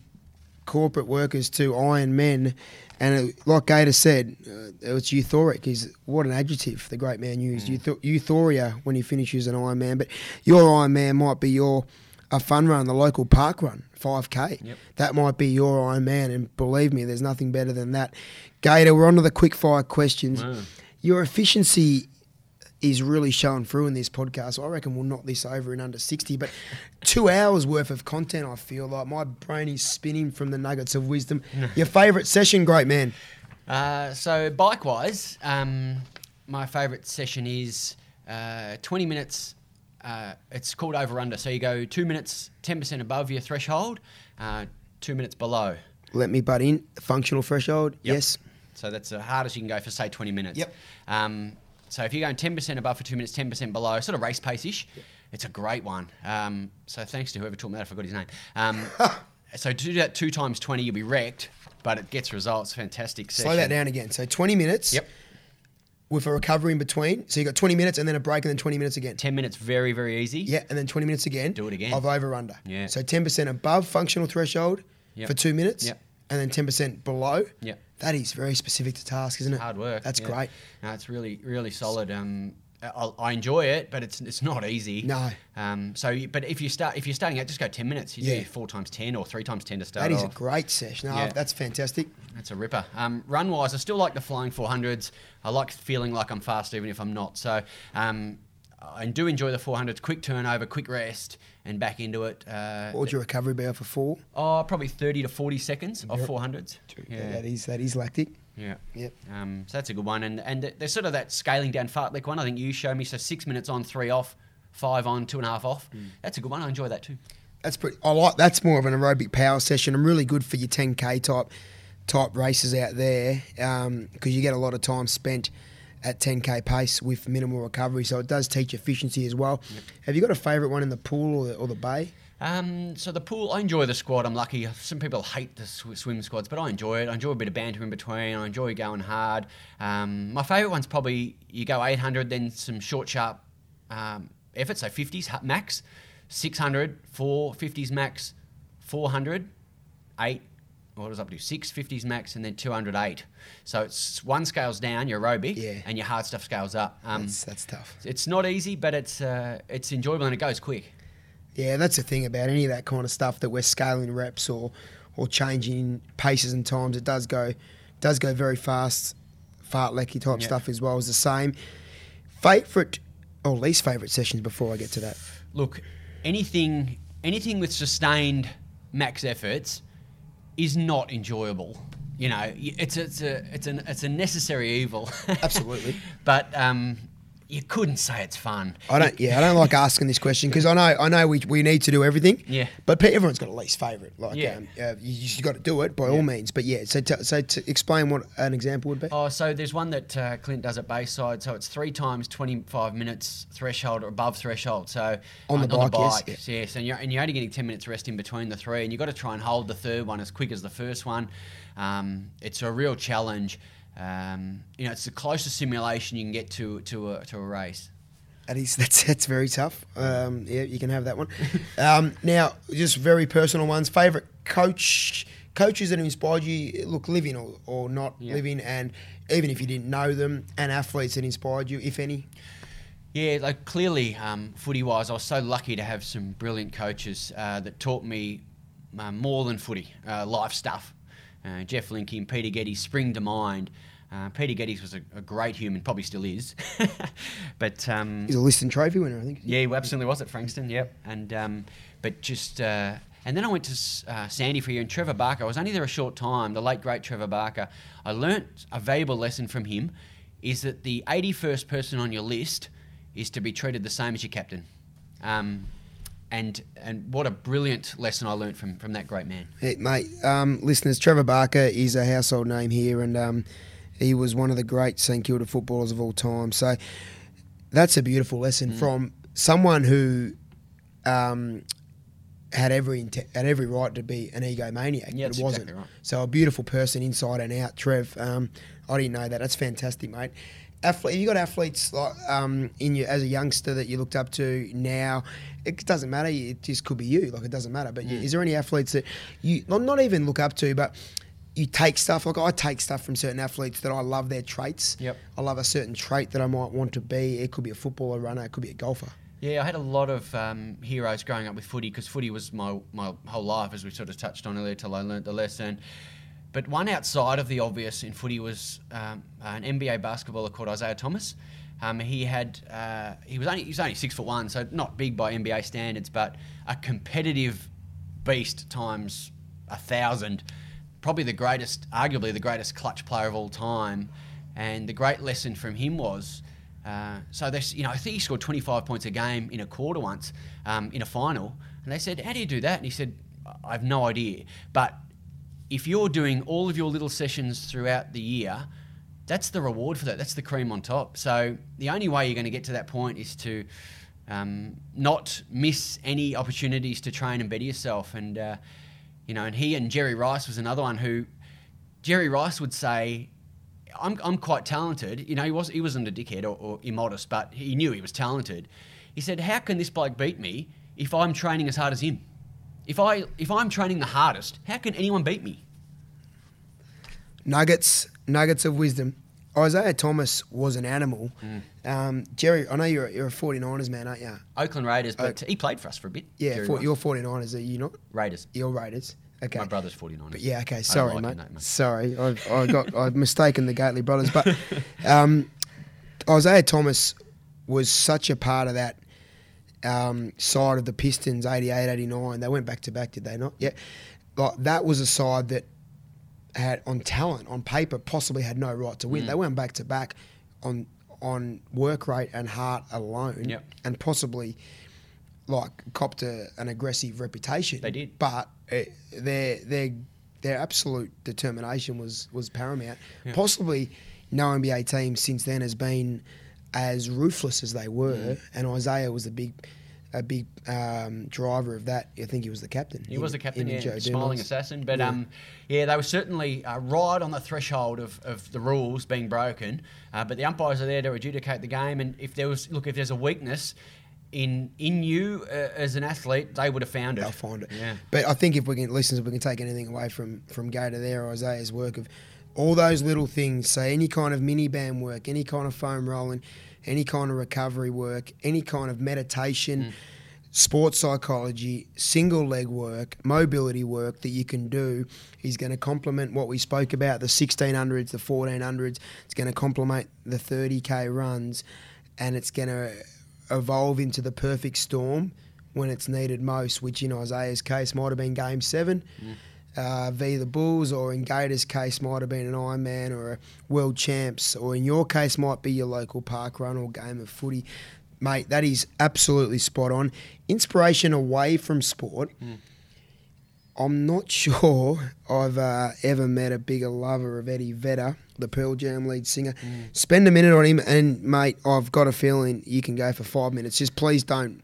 corporate workers to iron men and it, like Gator said, uh, it was euphoric. Is what an adjective the great man used. Mm. euphoria when he finishes an Ironman. But your Ironman might be your a fun run, the local park run, 5K. Yep. That might be your Ironman. And believe me, there's nothing better than that. Gator, we're on to the quick fire questions. Wow. Your efficiency is really showing through in this podcast. I reckon we'll knock this over in under 60. But two hours worth of content, I feel like. My brain is spinning from the nuggets of wisdom. Your favourite session, great man? Uh, so, bike wise, um, my favourite session is uh, 20 minutes. Uh, it's called over under. So, you go two minutes, 10% above your threshold, uh, two minutes below. Let me butt in. Functional threshold, yep. yes. So, that's the hardest you can go for, say, 20 minutes. Yep. Um, so if you're going 10% above for two minutes, 10% below, sort of race pace-ish, yep. it's a great one. Um, so thanks to whoever taught me that, I forgot his name. Um, so to do that two times 20, you'll be wrecked, but it gets results. Fantastic session. Slow that down again. So 20 minutes. Yep. With a recovery in between. So you got 20 minutes and then a break and then 20 minutes again. 10 minutes, very, very easy. Yeah, and then 20 minutes again. Do it again. Of over under. Yeah. So 10% above functional threshold yep. for two minutes. Yep. And then 10% below. Yeah. That is very specific to task, isn't it? Hard work. That's yeah. great. No, it's really, really solid. Um, I, I enjoy it, but it's it's not easy. No. Um, so, but if you start if you're starting out, just go ten minutes. You yeah. do four times ten or three times ten to start. That is off. a great session. No, yeah. that's fantastic. That's a ripper. Um, run wise, I still like the flying four hundreds. I like feeling like I'm fast, even if I'm not. So, um, I do enjoy the 400s. Quick turnover, quick rest, and back into it. Uh, what would your recovery be a four? Oh, probably 30 to 40 seconds yep. of 400s. Yeah. That is that is lactic. Yeah. Yep. Um, so that's a good one. And and there's sort of that scaling down fartlek one. I think you showed me. So six minutes on, three off, five on, two and a half off. Mm. That's a good one. I enjoy that too. That's pretty. I like. That's more of an aerobic power session. and really good for your 10k type type races out there because um, you get a lot of time spent at 10k pace with minimal recovery. So it does teach efficiency as well. Yep. Have you got a favourite one in the pool or the, or the bay? Um, so the pool, I enjoy the squad. I'm lucky. Some people hate the sw- swim squads, but I enjoy it. I enjoy a bit of banter in between. I enjoy going hard. Um, my favourite one's probably you go 800, then some short, sharp um, efforts, so 50s max, 600, 4 50s max, 400, 8, what was up to? 650s max, and then 208. So it's one scales down, your aerobic, Yeah. and your hard stuff scales up. Um, That's, that's tough. it's not easy, but it's uh, it's enjoyable and it goes quick. Yeah, that's the thing about any of that kind of stuff that we're scaling reps or or changing paces and times. It does go does go very fast, fartlecky type Yeah. stuff as well. Is the same. Favorite or least favorite sessions before I get to that. Look, anything anything with sustained max efforts is not enjoyable. You know, it's a, it's a it's an it's a necessary evil. Absolutely. but um, you couldn't say it's fun. I don't. Yeah, I don't like asking this question because I know I know we, we need to do everything. Yeah. But everyone's got a least favorite. Like, Yeah. um, uh, you, you got to do it by all means. But yeah, so t- so to explain what an example would be. Oh, so there's one that uh, Clint does at Bayside. So it's three times 25 minutes threshold or above threshold. So On uh, the bike, yes, yes. And you're, and you're only getting 10 minutes rest in between the three. And you've got to try and hold the third one as quick as the first one. Um, it's a real challenge. Um, you know, it's the closest simulation you can get to, to, a, to a race. That is that's that's very tough. Um, yeah, you can have that one. um, now, just very personal ones. Favorite coach, coaches that have inspired you. Look, living or, or not Yeah. living, and even if you didn't know them, and athletes that inspired you, if any. Yeah, like clearly, um, footy wise, I was so lucky to have some brilliant coaches uh, that taught me uh, more than footy, uh, life stuff. Uh, Jeff Linky and Peter Geddes spring to mind. Uh, Peter Geddes was a, a great human, probably still is. but um, He's a Liston Trophy winner, I think. yeah, he absolutely was at Frankston. Yep, and um, but just uh, and then I went to uh, Sandy for a year, and Trevor Barker. I was only there a short time. The late great Trevor Barker. I learnt a valuable lesson from him. Is that the 81st person on your list is to be treated the same as your captain. Um, and and what a brilliant lesson I learnt from from that great man. Hey, mate, um, listeners, Trevor Barker is a household name here, and um, he was one of the great St Kilda footballers of all time. So that's a beautiful Mm. lesson from someone who um, had every had every right to be an egomaniac, Yeah, but it wasn't. exactly right. So a beautiful person inside and out, Trev. Um, I didn't know that. That's fantastic, mate. Athlete, have you got athletes like um, in you as a youngster that you looked up to now? It doesn't matter. It just could be you. Like it doesn't matter. But you Mm. is there any athletes that you not, not even look up to, but you take stuff like I take stuff from certain athletes that I love their traits. Yep. I love a certain trait that I might want to be. It could be a footballer, runner. It could be a golfer. Yeah, I had a lot of um, heroes growing up with footy because footy was my, my whole life, as we sort of touched on earlier, till I learnt the lesson. But one outside of the obvious in footy was um, an NBA basketballer called Isiah Thomas. Um, he had uh, he was only he was only six foot one, so not big by NBA standards, but a competitive beast times a thousand. Probably the greatest, arguably the greatest clutch player of all time. And the great lesson from him was uh, so this, you know, I think he scored 25 points a game in a quarter once um, in a final. And they said, "How do you do that?" And he said, "I have no idea." But if you're doing all of your little sessions throughout the year, that's the reward for that. That's the cream on top. So the only way you're going to get to that point is to um, not miss any opportunities to train and better yourself. And uh, you know, and he and Jerry Rice was another one who Jerry Rice would say, I'm, I'm quite talented. You know, he, was, he wasn't a dickhead or, or immodest, but he knew he was talented. He said, How can this bloke beat me if I'm training as hard as him? If, I, if I'm training the hardest, how can anyone beat me? Nuggets, nuggets of wisdom. Isiah Thomas was an animal. Um, Jerry, I know you're, you're a 49ers man, aren't you? Oakland Raiders, but he played for us for a bit. Yeah, for, you're 49ers, are you not? Raiders. You're Raiders. Okay. My brother's 49. But yeah, okay. Sorry, like mate. mate, mate. Sorry, I've, I got I've mistaken the Gately brothers. But um, Isiah Thomas was such a part of that um, side of the Pistons, 88, 89. They went back to back, did they not? Yeah. Like that was a side that had on talent, on paper, possibly had no right to Mm. win. They went back to back on on work rate and heart alone, Yep. and possibly like copped a, an aggressive reputation. They did. but it, their their their absolute determination was was paramount. Yeah. Possibly, no NBA team since then has been as ruthless as they were, Mm. and Isiah was a big a big um, driver of that. I think he was the captain. He in- was the captain, in yeah, Joe smiling assassin. But Yeah. um, yeah, they were certainly uh, right on the threshold of, of the rules being broken. Uh, but the umpires are there to adjudicate the game, and if there was look, if there's a weakness in in you uh, as an athlete, they would have found it. They'll find it. Yeah. But I think if we can listen, if we can take anything away from from Gator there, Isiah's work of all those little things. So any kind of mini band work, any kind of foam rolling, any kind of recovery work, any kind of meditation. Mm. Sports psychology, single leg work, mobility work that you can do is going to complement what we spoke about the 1600s, the 1400s. It's going to complement the 30k runs and it's going to evolve into the perfect storm when it's needed most, which in Isiah's case might have been game seven uh, v the Bulls, or in Gator's case might have been an Ironman or a World Champs, or in your case might be your local park run or game of footy. Mate, that is absolutely spot on. Inspiration away from sport. I'm not sure I've uh, ever met a bigger lover of Eddie Vedder, the Pearl Jam lead singer. Spend a minute on him, and mate, I've got a feeling you can go for five minutes. Just please don't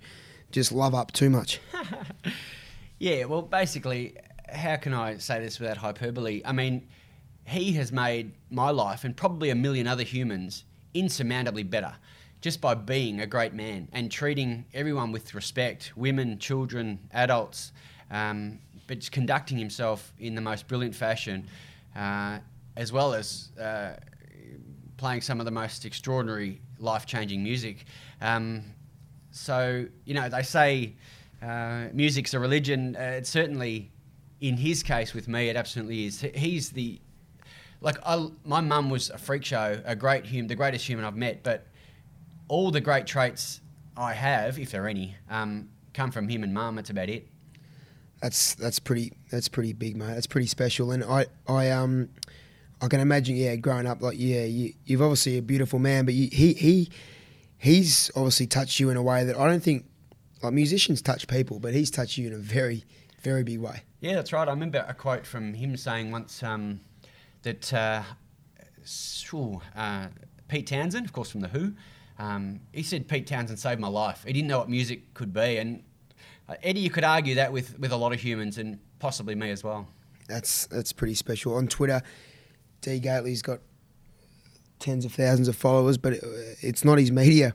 just love up too much. Yeah, well, basically, how can I say this without hyperbole? I mean, he has made my life and probably a million other humans insurmountably better just by being a great man and treating everyone with respect women, children, adults, um, but just conducting himself in the most brilliant fashion, uh, as well as uh, playing some of the most extraordinary life changing music. Um, so, you know, they say uh, music's a religion. Uh, it's certainly, in his case with me, it absolutely is. He's the, like, I, my mum was a freak show, a great human, the greatest human I've met, but all the great traits I have, if there are any, um, come from him and mum. That's about it. That's that's pretty that's pretty big, mate. That's pretty special. And I I um I can imagine, yeah, growing up like yeah, you you've obviously a beautiful man, but you, he he he's obviously touched you in a way that I don't think like musicians touch people, but he's touched you in a very very big way. Yeah, that's right. I remember a quote from him saying once um, that uh, uh, Pete Townshend, of course, from The Who, um, he said Pete Townshend saved my life. He didn't know what music could be. And uh, Eddie, you could argue that with, with a lot of humans and possibly me as well. That's that's pretty special. On Twitter, D Gately's got tens of thousands of followers, but it, it's not his media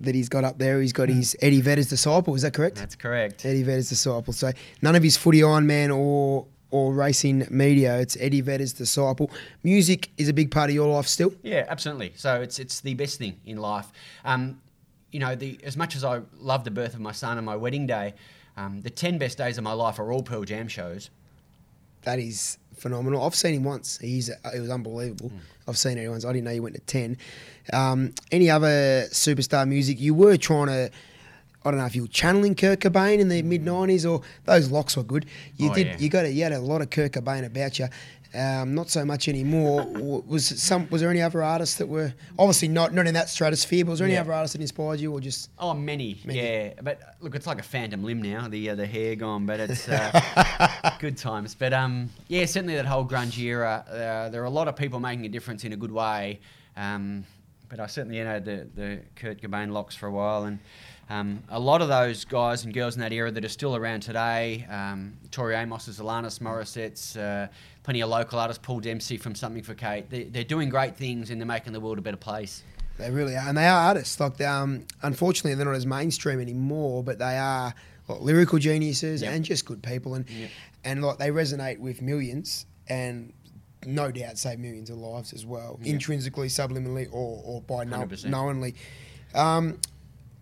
that he's got up there. He's got his Eddie Vedder's disciple. Is that correct? That's correct. Eddie Vedder's disciple. So none of his footy Ironman or or racing media. It's Eddie Vedder's disciple. Music is a big part of your life still. Yeah, absolutely. So it's it's the best thing in life. Um, you know, the as much as I love the birth of my son and my wedding day, um, the ten best days of my life are all Pearl Jam shows. That is phenomenal. I've seen him once. He's it was unbelievable. I've seen it once. I didn't know you went to ten. Um, any other superstar music? You were trying to. I don't know if you were channeling Kurt Cobain in the mid '90s or those locks were good. You Oh, did. yeah. You got. You had a lot of Kurt Cobain about you. Um, not so much anymore. Was some? Was there any other artists that were obviously not not in that stratosphere? But was there any Yeah. other artists that inspired you, or just? Oh, many, Many. yeah. But look, it's like a phantom limb now. The uh, the hair gone, but it's uh, good times. But um, yeah, certainly that whole grunge era. Uh, there are a lot of people making a difference in a good way. Um, but I certainly you know the the Kurt Cobain locks for a while, and um, a lot of those guys and girls in that era that are still around today. Um, Tori Amos's, Alanis Morissette's, uh, plenty of local artists. Paul Dempsey from Something for Kate. They, they're doing great things and they're making the world a better place. They really are, and they are artists. Like, um, unfortunately, they're not as mainstream anymore, but they are like, lyrical geniuses Yep. and just good people, and Yep. and like they resonate with millions, and no doubt save millions of lives as well, Yep. intrinsically, subliminally, or or by know, 100%. knowingly. Um,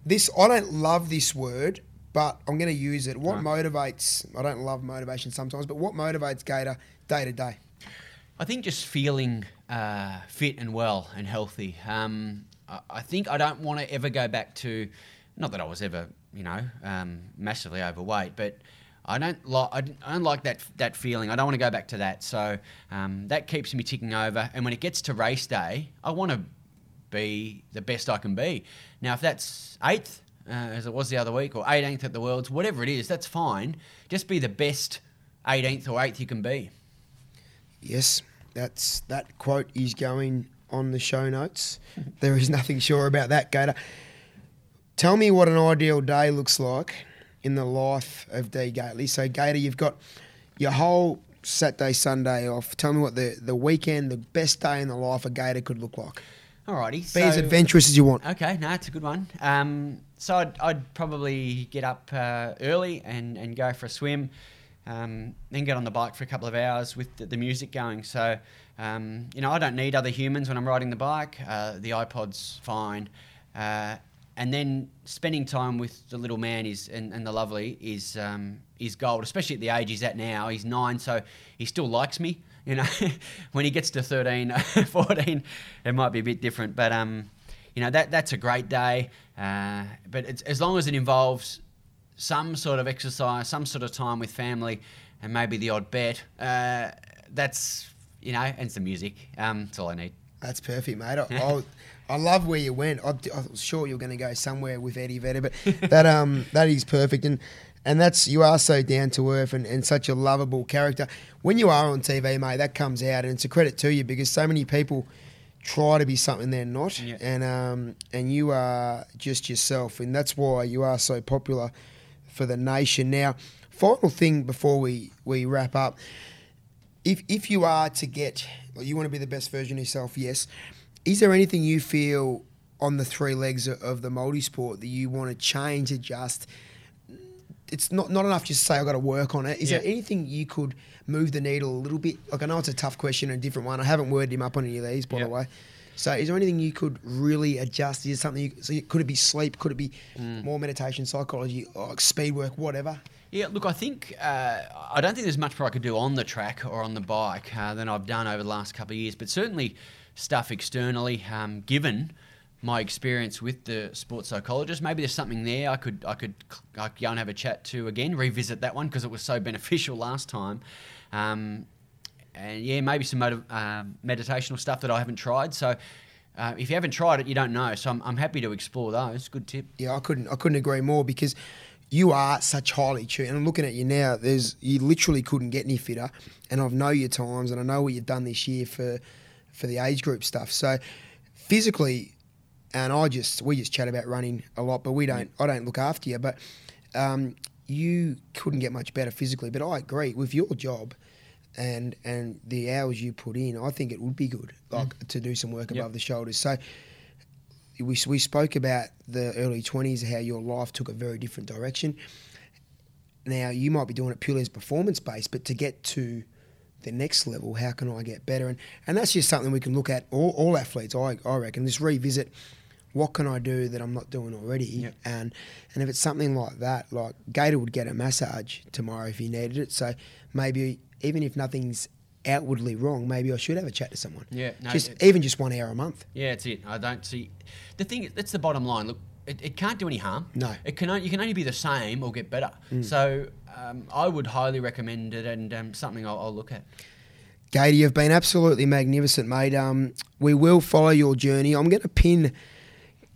this I don't love this word, but I'm going to use it. What Right. motivates? I don't love motivation sometimes, but what motivates Gator day to day? I think just feeling uh, fit and well and healthy. Um, I, I think I don't want to ever go back to, not that I was ever, you know, um, massively overweight, but I don't like I don't- I don't like that that feeling. I don't want to go back to that. So um, that keeps me ticking over. And when it gets to race day, I want to be the best I can be. Now, if that's eighth, uh, as it was the other week, or 18th at the Worlds, whatever it is, that's fine. Just be the best 18th or 8th you can be. Yes, that's that quote is going on the show notes. there is nothing sure about that, Gator. Tell me what an ideal day looks like in the life of D Gately. So, Gator, you've got your whole Saturday, Sunday off. Tell me what the, the weekend, the best day in the life of Gator could look like. Alrighty. Be so, as adventurous as you want. Okay, no, it's a good one. Um, so I'd, I'd probably get up uh, early and, and go for a swim, um, then get on the bike for a couple of hours with the, the music going. So, um, you know, I don't need other humans when I'm riding the bike. Uh, the iPod's fine. Uh, and then spending time with the little man is and, and the lovely is um, is gold, especially at the age he's at now. He's nine, so he still likes me. You know, when he gets to 13, 14, it might be a bit different. But um, you know that that's a great day. Uh, but it's, as long as it involves some sort of exercise, some sort of time with family, and maybe the odd bet, uh, that's you know, and some music. Um, that's all I need. That's perfect, mate. I, I, I love where you went. I, I was sure you were going to go somewhere with Eddie Vedder, but that um that is perfect, and and that's you are so down to earth and, and such a lovable character. When you are on TV, mate, that comes out, and it's a credit to you because so many people try to be something they're not, Yeah. and um and you are just yourself, and that's why you are so popular for the nation. Now, final thing before we we wrap up if if you are to get you want to be the best version of yourself, yes. Is there anything you feel on the three legs of, the multi-sport that you want to change, adjust? It's not not enough just to say I've got to work on it. Is Yeah. there anything you could move the needle a little bit? Like I know it's a tough question and a different one. I haven't worded him up on any of these, by Yeah. the way. So is there anything you could really adjust? Is something? You, so you, could it be sleep? Could it be more meditation, psychology, or speed work, whatever? Yeah, look, I think uh, I don't think there's much more I could do on the track or on the bike uh, than I've done over the last couple of years, but certainly stuff externally, um, given my experience with the sports psychologist, maybe there's something there I could I could I could go and have a chat to again, revisit that one because it was so beneficial last time. Um, and yeah, maybe some motiv- um meditational stuff that I haven't tried. So uh, if you haven't tried it, you don't know. So I'm, I'm happy to explore those. Good tip. Yeah, I couldn't I couldn't agree more because you are such highly tuned. And I'm looking at you now. There's you literally couldn't get any fitter, and I've know your times, and I know what you've done this year for for the age group stuff. So physically, and I just we just chat about running a lot, but we don't. I don't look after you, but um, you couldn't get much better physically. But I agree with your job. And and the hours you put in, I think it would be good, like to do some work Yep. above the shoulders. So we, we spoke about the early 20s, how your life took a very different direction. Now, you might be doing it purely as performance based, but to get to the next level, how can I get better? And, and that's just something we can look at, all, all athletes, I, I reckon, just revisit what can I do that I'm not doing already? Yep. And, and if it's something like that, like Gator would get a massage tomorrow if he needed it. So maybe even if nothing's outwardly wrong, maybe I should have a chat to someone. Yeah, no, just even just one hour a month. Yeah, that's it. I don't see. The thing, that's the bottom line. Look, it, it can't do any harm. No. Mm. It can. You can only be the same or get better. So um, I would highly recommend it, and um, something I'll, I'll look at. Gady, you've been absolutely magnificent, mate. Um, we will follow your journey. I'm going to pin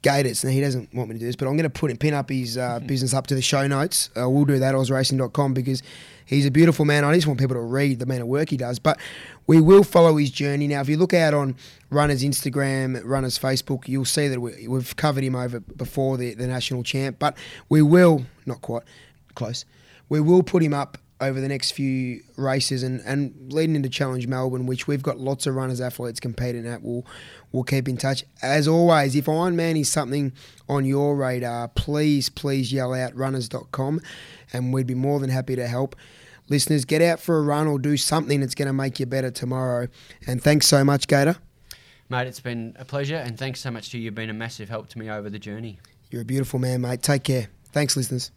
Gators. Now, he doesn't want me to do this, but I'm going to put pin up his uh, business up to the show notes. Uh, we'll do that, ozracing.com, because he's a beautiful man. I just want people to read the amount of work he does. But we will follow his journey. Now, if you look out on Runner's Instagram, Runner's Facebook, you'll see that we, we've covered him over before the, the national champ. But we will, not quite, close, we will put him up over the next few races and, and leading into Challenge Melbourne, which we've got lots of runners athletes competing at. We'll we'll keep in touch. As always, if Ironman is something on your radar, please, please yell out runners.com and we'd be more than happy to help. Listeners, get out for a run or do something that's going to make you better tomorrow. And thanks so much, Gator. Mate, it's been a pleasure, and thanks so much to you. You've been a massive help to me over the journey. You're a beautiful man, mate. Take care. Thanks, listeners.